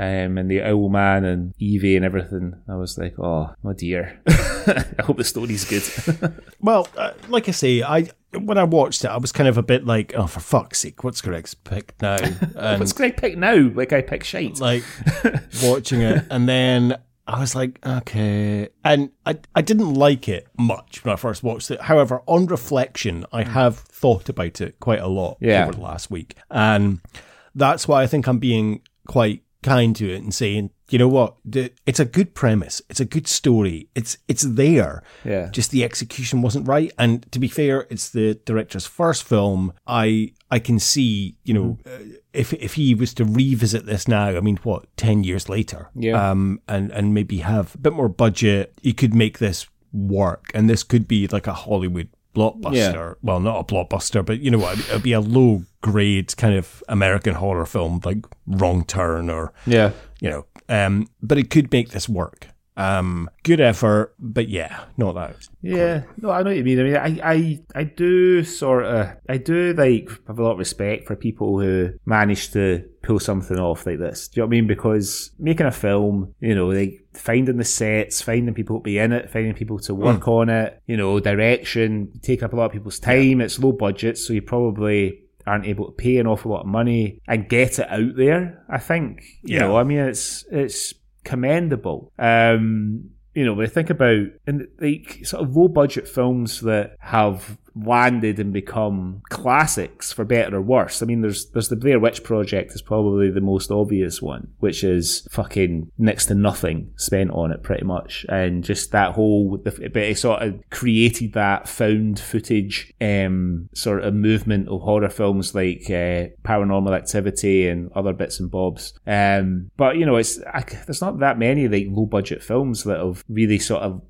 Speaker 2: Um, and the owl man and Evie and everything. I was like, oh, my dear. I hope the story's good.
Speaker 1: Well, uh, like I say, I when I watched it, I was kind of a bit like, oh, for fuck's sake, what's Greg's pick now? And
Speaker 2: What's Greg pick now? Like I pick shite.
Speaker 1: like watching it, and then I was like, okay, and I I didn't like it much when I first watched it. However, on reflection, I have thought about it quite a lot
Speaker 2: Yeah.
Speaker 1: over the last week, and that's why I think I'm being quite kind to it and saying, you know what, it's a good premise, it's a good story, it's it's there.
Speaker 2: Yeah.
Speaker 1: Just the execution wasn't right, and to be fair, it's the director's first film. I I can see, you know,
Speaker 2: Mm-hmm.
Speaker 1: uh, if if he was to revisit this now, I mean, what ten years later,
Speaker 2: Yeah.
Speaker 1: um, and and maybe have a bit more budget, he could make this work, and this could be like a Hollywood blockbuster. Well, not a blockbuster, but you know what? It'd be a low grade kind of American horror film, like Wrong Turn or
Speaker 2: Yeah.
Speaker 1: you know. Um, but it could make this work. Um, good effort, but yeah, not that.
Speaker 2: Yeah, no, I know what you mean. I mean, I, I, I do sort of, I do like have a lot of respect for people who manage to pull something off like this. Do you know what I mean? Because making a film, you know, like finding the sets, finding people to be in it, finding people to work on it, you know, direction, take up a lot of people's time. It's low budget, so you probably aren't able to pay an awful lot of money and get it out there. I think, you
Speaker 1: Yeah.
Speaker 2: know, I mean, it's it's commendable. Um, you know, when I think about and like sort of low budget films that have landed and become classics for better or worse. I mean, there's there's the Blair Witch Project is probably the most obvious one, which is fucking next to nothing spent on it pretty much, and just that whole but it sort of created that found footage um sort of movement of horror films like uh, Paranormal Activity and other bits and bobs. Um, but you know, it's I, there's not that many like low budget films that have really sort of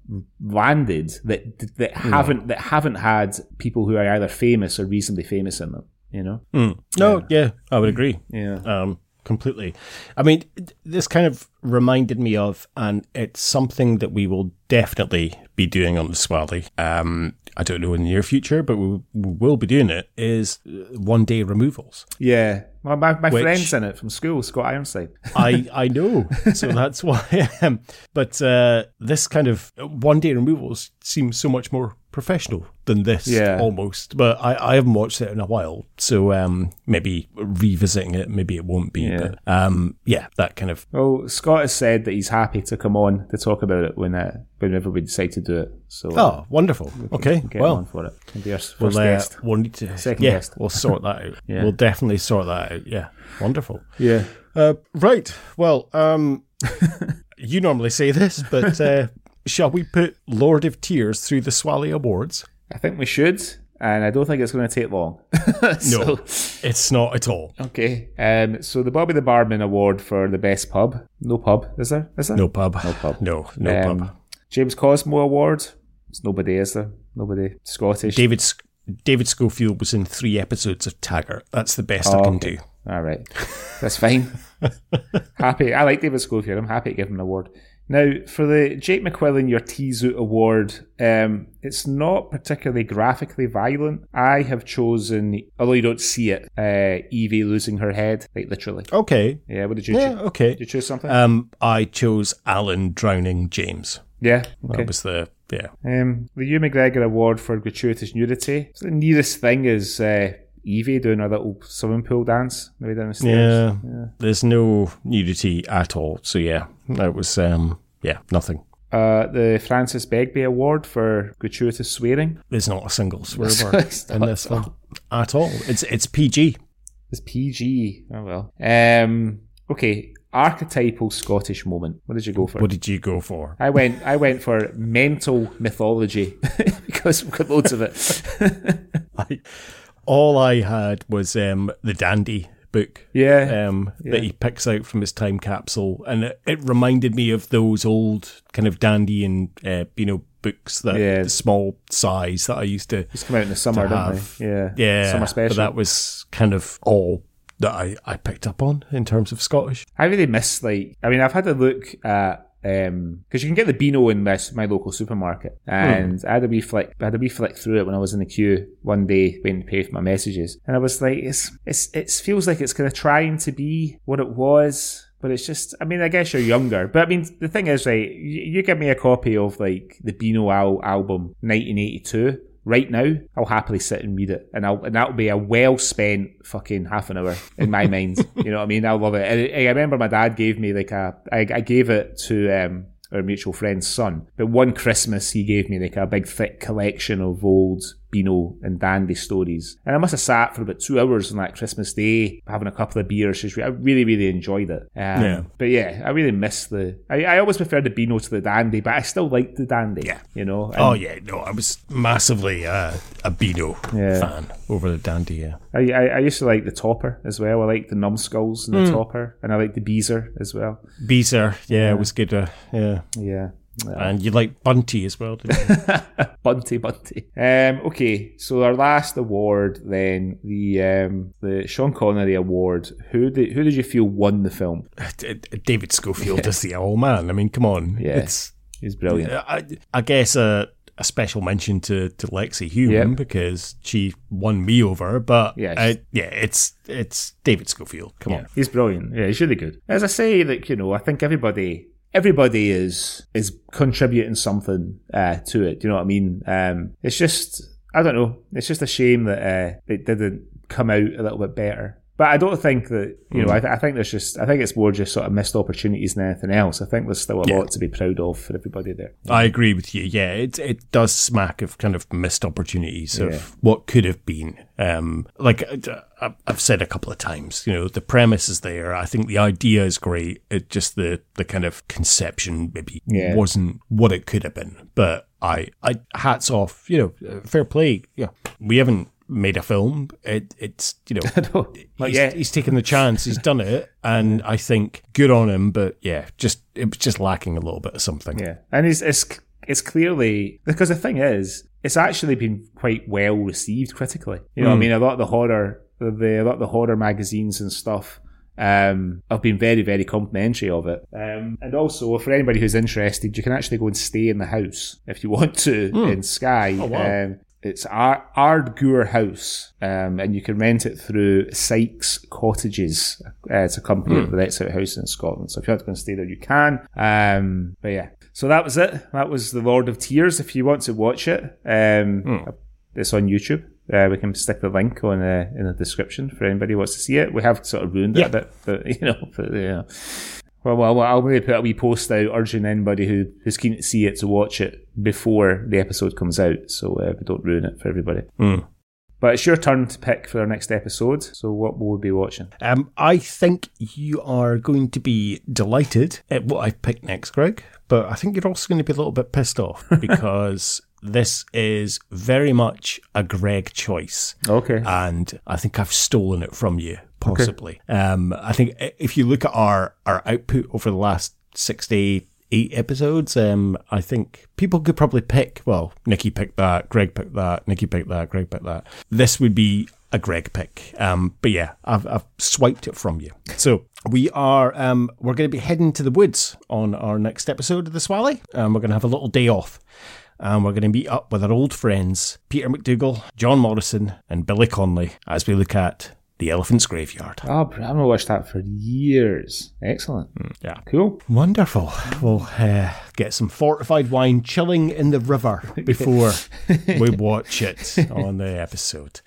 Speaker 2: landed that that haven't that haven't had people who are either famous or reasonably famous in them. You know?
Speaker 1: Mm. No, yeah, I would agree.
Speaker 2: Yeah.
Speaker 1: um, completely. I mean, this kind of reminded me of, and it's something that we will definitely be doing on the Swally. Um, I don't know in the near future, but we, we will be doing it. Is uh, one day removals.
Speaker 2: Yeah. My my, my
Speaker 1: Which-
Speaker 2: friend's in it from school, Scott Ironside.
Speaker 1: I I know, so that's why. Um, but uh, this kind of one day removals seems so much more professional than this,
Speaker 2: Yeah.
Speaker 1: almost. But I, I haven't watched it in a while, so um, maybe revisiting it, maybe it won't be.
Speaker 2: Yeah.
Speaker 1: But um, yeah, that kind of
Speaker 2: Well, Scott has said that he's happy to come on to talk about it when uh, whenever we decide to do it. So uh,
Speaker 1: Oh, wonderful. Okay,
Speaker 2: get
Speaker 1: well,
Speaker 2: for it. Be our first
Speaker 1: we'll, uh,
Speaker 2: guest.
Speaker 1: we'll need to.
Speaker 2: Second
Speaker 1: yeah,
Speaker 2: guest.
Speaker 1: we'll sort that out.
Speaker 2: Yeah.
Speaker 1: We'll definitely sort that out. Yeah, wonderful.
Speaker 2: Yeah.
Speaker 1: Uh, right. Well, um, you normally say this, but uh, shall we put Lord of Tears through the Swally Awards?
Speaker 2: I think we should, and I don't think it's going to take long. So-
Speaker 1: No, it's not at all.
Speaker 2: Okay. Um, so the Bobby the Barman Award for the best pub. No pub, is there? Is there?
Speaker 1: No pub.
Speaker 2: No pub.
Speaker 1: No, no
Speaker 2: Um,
Speaker 1: pub.
Speaker 2: James Cosmo Award. It's nobody, is there? Nobody. Scottish.
Speaker 1: David Sc- David Schofield was in three episodes of Taggart. That's the best I
Speaker 2: Oh,
Speaker 1: can
Speaker 2: okay.
Speaker 1: do.
Speaker 2: All right. That's fine. happy. I like David Schofield. I'm happy to give him an award. Now, for the Jake McQuillan Your T-Zoot Award, um, it's not particularly graphically violent. I have chosen, although you don't see it, uh, Evie losing her head, like literally.
Speaker 1: Okay.
Speaker 2: Yeah, what did you
Speaker 1: Yeah.
Speaker 2: choose?
Speaker 1: Okay.
Speaker 2: Did you choose something?
Speaker 1: Um, I chose Alan drowning James.
Speaker 2: yeah. Okay.
Speaker 1: That was the yeah.
Speaker 2: Um, the Ewan McGregor Award for gratuitous nudity. The nearest thing is uh, Evie doing her little swimming pool dance maybe down the stairs.
Speaker 1: Yeah. There's no nudity at all. So yeah, that was um yeah nothing.
Speaker 2: uh, the Francis Begbie Award for gratuitous swearing.
Speaker 1: There's not a single swear word in this one at all. It's it's PG.
Speaker 2: It's PG. Oh well. Um. Okay. Archetypal Scottish moment. What did you go for?
Speaker 1: What did you go for?
Speaker 2: I went. I went for mental mythology because we've got loads of it.
Speaker 1: I, all I had was um, the Dandy book.
Speaker 2: Yeah,
Speaker 1: Um,
Speaker 2: yeah.
Speaker 1: That he picks out from his time capsule, and it, it reminded me of those old kind of Dandy and uh, you know books that
Speaker 2: Yeah.
Speaker 1: the small size that I used to
Speaker 2: Just come out in the summer, didn't they? Yeah.
Speaker 1: yeah.
Speaker 2: Summer
Speaker 1: But
Speaker 2: special.
Speaker 1: that was kind of all that I, I picked up on in terms of Scottish.
Speaker 2: I really miss like. I mean, I've had a look at. Um, because you can get the Beano in my, my local supermarket, and I had a wee flick. I had a wee flick through it when I was in the queue one day waiting to pay for my messages, and I was like, "It's it's it feels like it's kind of trying to be what it was, but it's just. I mean, I guess you're younger, but I mean, the thing is, right? You, you give me a copy of like the Beano al- album, 1982. Right now, I'll happily sit and read it, and I'll and that'll be a well spent fucking half an hour in my mind. You know what I mean? I love it. And I, I remember my dad gave me like a. I, I gave it to um, our mutual friend's son, but one Christmas he gave me like a big thick collection of old Beano and Dandy stories, and I must have sat for about two hours on that Christmas day having a couple of beers. I really, really enjoyed it. Um,
Speaker 1: Yeah.
Speaker 2: But yeah, I really miss the. I, I always preferred the Beano to the Dandy, but I still liked the Dandy. Yeah. You know. And
Speaker 1: oh yeah, no, I was massively uh, a Beano
Speaker 2: Yeah.
Speaker 1: fan over the Dandy. Yeah.
Speaker 2: I, I, I used to like the Topper as well. I like the Numbskulls and the
Speaker 1: Mm.
Speaker 2: Topper, and I like the Beezer as well.
Speaker 1: Beezer, yeah,
Speaker 2: Yeah.
Speaker 1: was good. Uh, yeah,
Speaker 2: Yeah.
Speaker 1: And you like Bunty as well?
Speaker 2: Bunty, Bunty. Um, okay, so our last award, then the um, the Sean Connery Award. Who did who did you feel won the film?
Speaker 1: David Schofield is the Owl Man. I mean, come on,
Speaker 2: Yeah.
Speaker 1: it's
Speaker 2: He's brilliant.
Speaker 1: I, I guess a, a special mention to, to Lexi Hulme
Speaker 2: Yep.
Speaker 1: because she won me over. But
Speaker 2: Yes.
Speaker 1: I- yeah, it's it's David Schofield. Come on,
Speaker 2: He's brilliant. Yeah, he's really good. As I say, like you know, I think everybody everybody is is contributing something uh, to it. Do you know what I mean? Um, it's just I don't know. It's just a shame that uh, it didn't come out a little bit better. But I don't think that you know. I, th- I think there's just. I think it's more just sort of missed opportunities than anything else. I think there's still a
Speaker 1: Yeah.
Speaker 2: lot to be proud of for everybody there.
Speaker 1: I agree with you. Yeah, it it does smack of kind of missed opportunities
Speaker 2: Yeah.
Speaker 1: of what could have been. Um, like uh, I've said a couple of times, you know, the premise is there. I think the idea is great. It just the the kind of conception maybe
Speaker 2: Yeah.
Speaker 1: wasn't what it could have been. But I, I hats off. You know, uh, fair play. Yeah, we haven't made a film. It it's you know.
Speaker 2: Yet.
Speaker 1: he's taken the chance. He's done it, and I think good on him. But yeah, just it was just lacking a little bit of something.
Speaker 2: Yeah, and it's it's it's clearly because the thing is, it's actually been quite well received critically. You know, what I
Speaker 1: Mm.
Speaker 2: mean, a lot of the horror, the a lot of the horror magazines and stuff. Um, have been very, very complimentary of it. Um, and also, for anybody who's interested, you can actually go and stay in the house if you want to
Speaker 1: Hmm.
Speaker 2: in Skye.
Speaker 1: Oh, wow.
Speaker 2: Um, it's Ar- Ardgour House, um, and you can rent it through Sykes Cottages. Uh, it's a company
Speaker 1: Hmm.
Speaker 2: that rents out houses in Scotland. So if you want to go and stay there, you can. Um, but yeah, so that was it. That was the Lord of Tears. If you want to watch it, um,
Speaker 1: Hmm.
Speaker 2: it's on YouTube. Uh, we can stick the link on uh, in the description for anybody who wants to see it. We have sort of ruined it a bit, but you know, but, know. Well, well, well, I'll maybe put a wee post out urging anybody who, who's keen to see it to watch it before the episode comes out, so uh, we don't ruin it for everybody.
Speaker 1: Mm.
Speaker 2: But it's your turn to pick for our next episode. So what will we be watching?
Speaker 1: Um, I think you are going to be delighted at what I've picked next, Greg. But I think you're also going to be a little bit pissed off because this is very much a Greg choice.
Speaker 2: Okay.
Speaker 1: And I think I've stolen it from you, possibly. Um, I think if you look at our, our output over the last six to eight, eight episodes, um, I think people could probably pick, well, Nikki picked that, Greg picked that, Nikki picked that, Greg picked that. This would be a Greg pick. Um, but yeah, I've, I've swiped it from you. So we are, um, we're going to be heading to the woods on our next episode of the Swally. and we're going to have a little day off. And we're going to meet up with our old friends, Peter McDougall, Jon Morrison, and Billy Connolly, as we look at The Elephant's Graveyard.
Speaker 2: Oh, I haven't watched that for years. Excellent.
Speaker 1: Yeah.
Speaker 2: Cool.
Speaker 1: Wonderful. We'll uh, get some fortified wine chilling in the river before we watch it on the episode.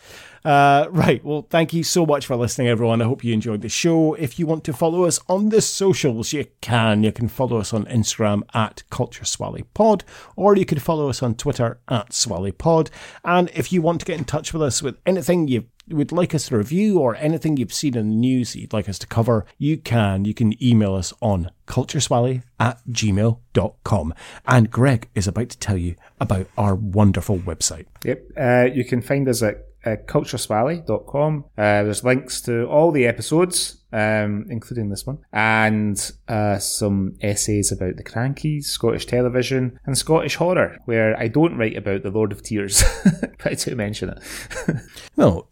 Speaker 1: Uh, right. Well, thank you so much for listening, everyone. I hope you enjoyed the show. If you want to follow us on the socials, you can. You can follow us on Instagram at Culture Swally Pod, or you can follow us on Twitter at Swally Pod. And if you want to get in touch with us with anything you would like us to review or anything you've seen in the news you'd like us to cover, you can. You can email us on cultureswally at gmail.com. And Greg is about to tell you about our wonderful website.
Speaker 2: Yep. Uh, you can find us at uh, cultureswally.com. Uh, there's links to all the episodes, um, including this one, and uh, some essays about the Krankies, Scottish television, and Scottish horror, where I don't write about the Lord of Tears, but I do mention it.
Speaker 1: No,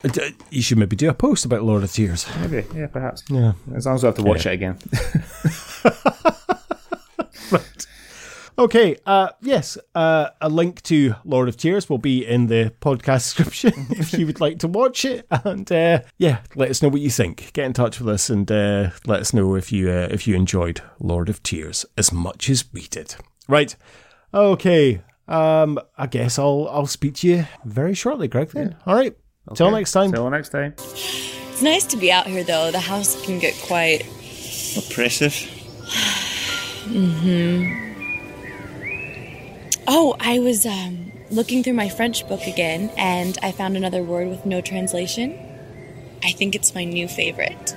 Speaker 1: you should maybe do a post about Lord of Tears.
Speaker 2: Maybe, yeah, perhaps.
Speaker 1: Yeah.
Speaker 2: As long as I have to watch
Speaker 1: Yeah.
Speaker 2: it again.
Speaker 1: Okay, uh, yes, uh, a link to Lord of Tears will be in the podcast description if you would like to watch it. And uh, yeah, let us know what you think. Get in touch with us and uh, let us know if you uh, if you enjoyed Lord of Tears as much as we did. Right. Okay. Um, I guess I'll I'll speak to you very shortly, Greg. Then. All right. Till next time.
Speaker 2: Till next time.
Speaker 8: It's nice to be out here, though. The house can get quite.
Speaker 7: Oppressive.
Speaker 8: hmm Oh, I was um, looking through my French book again, and I found another word with no translation. I think it's my new favorite.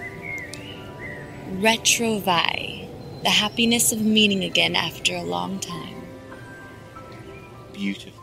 Speaker 8: Retrouvaille. The happiness of meeting again after a long time.
Speaker 7: Beautiful.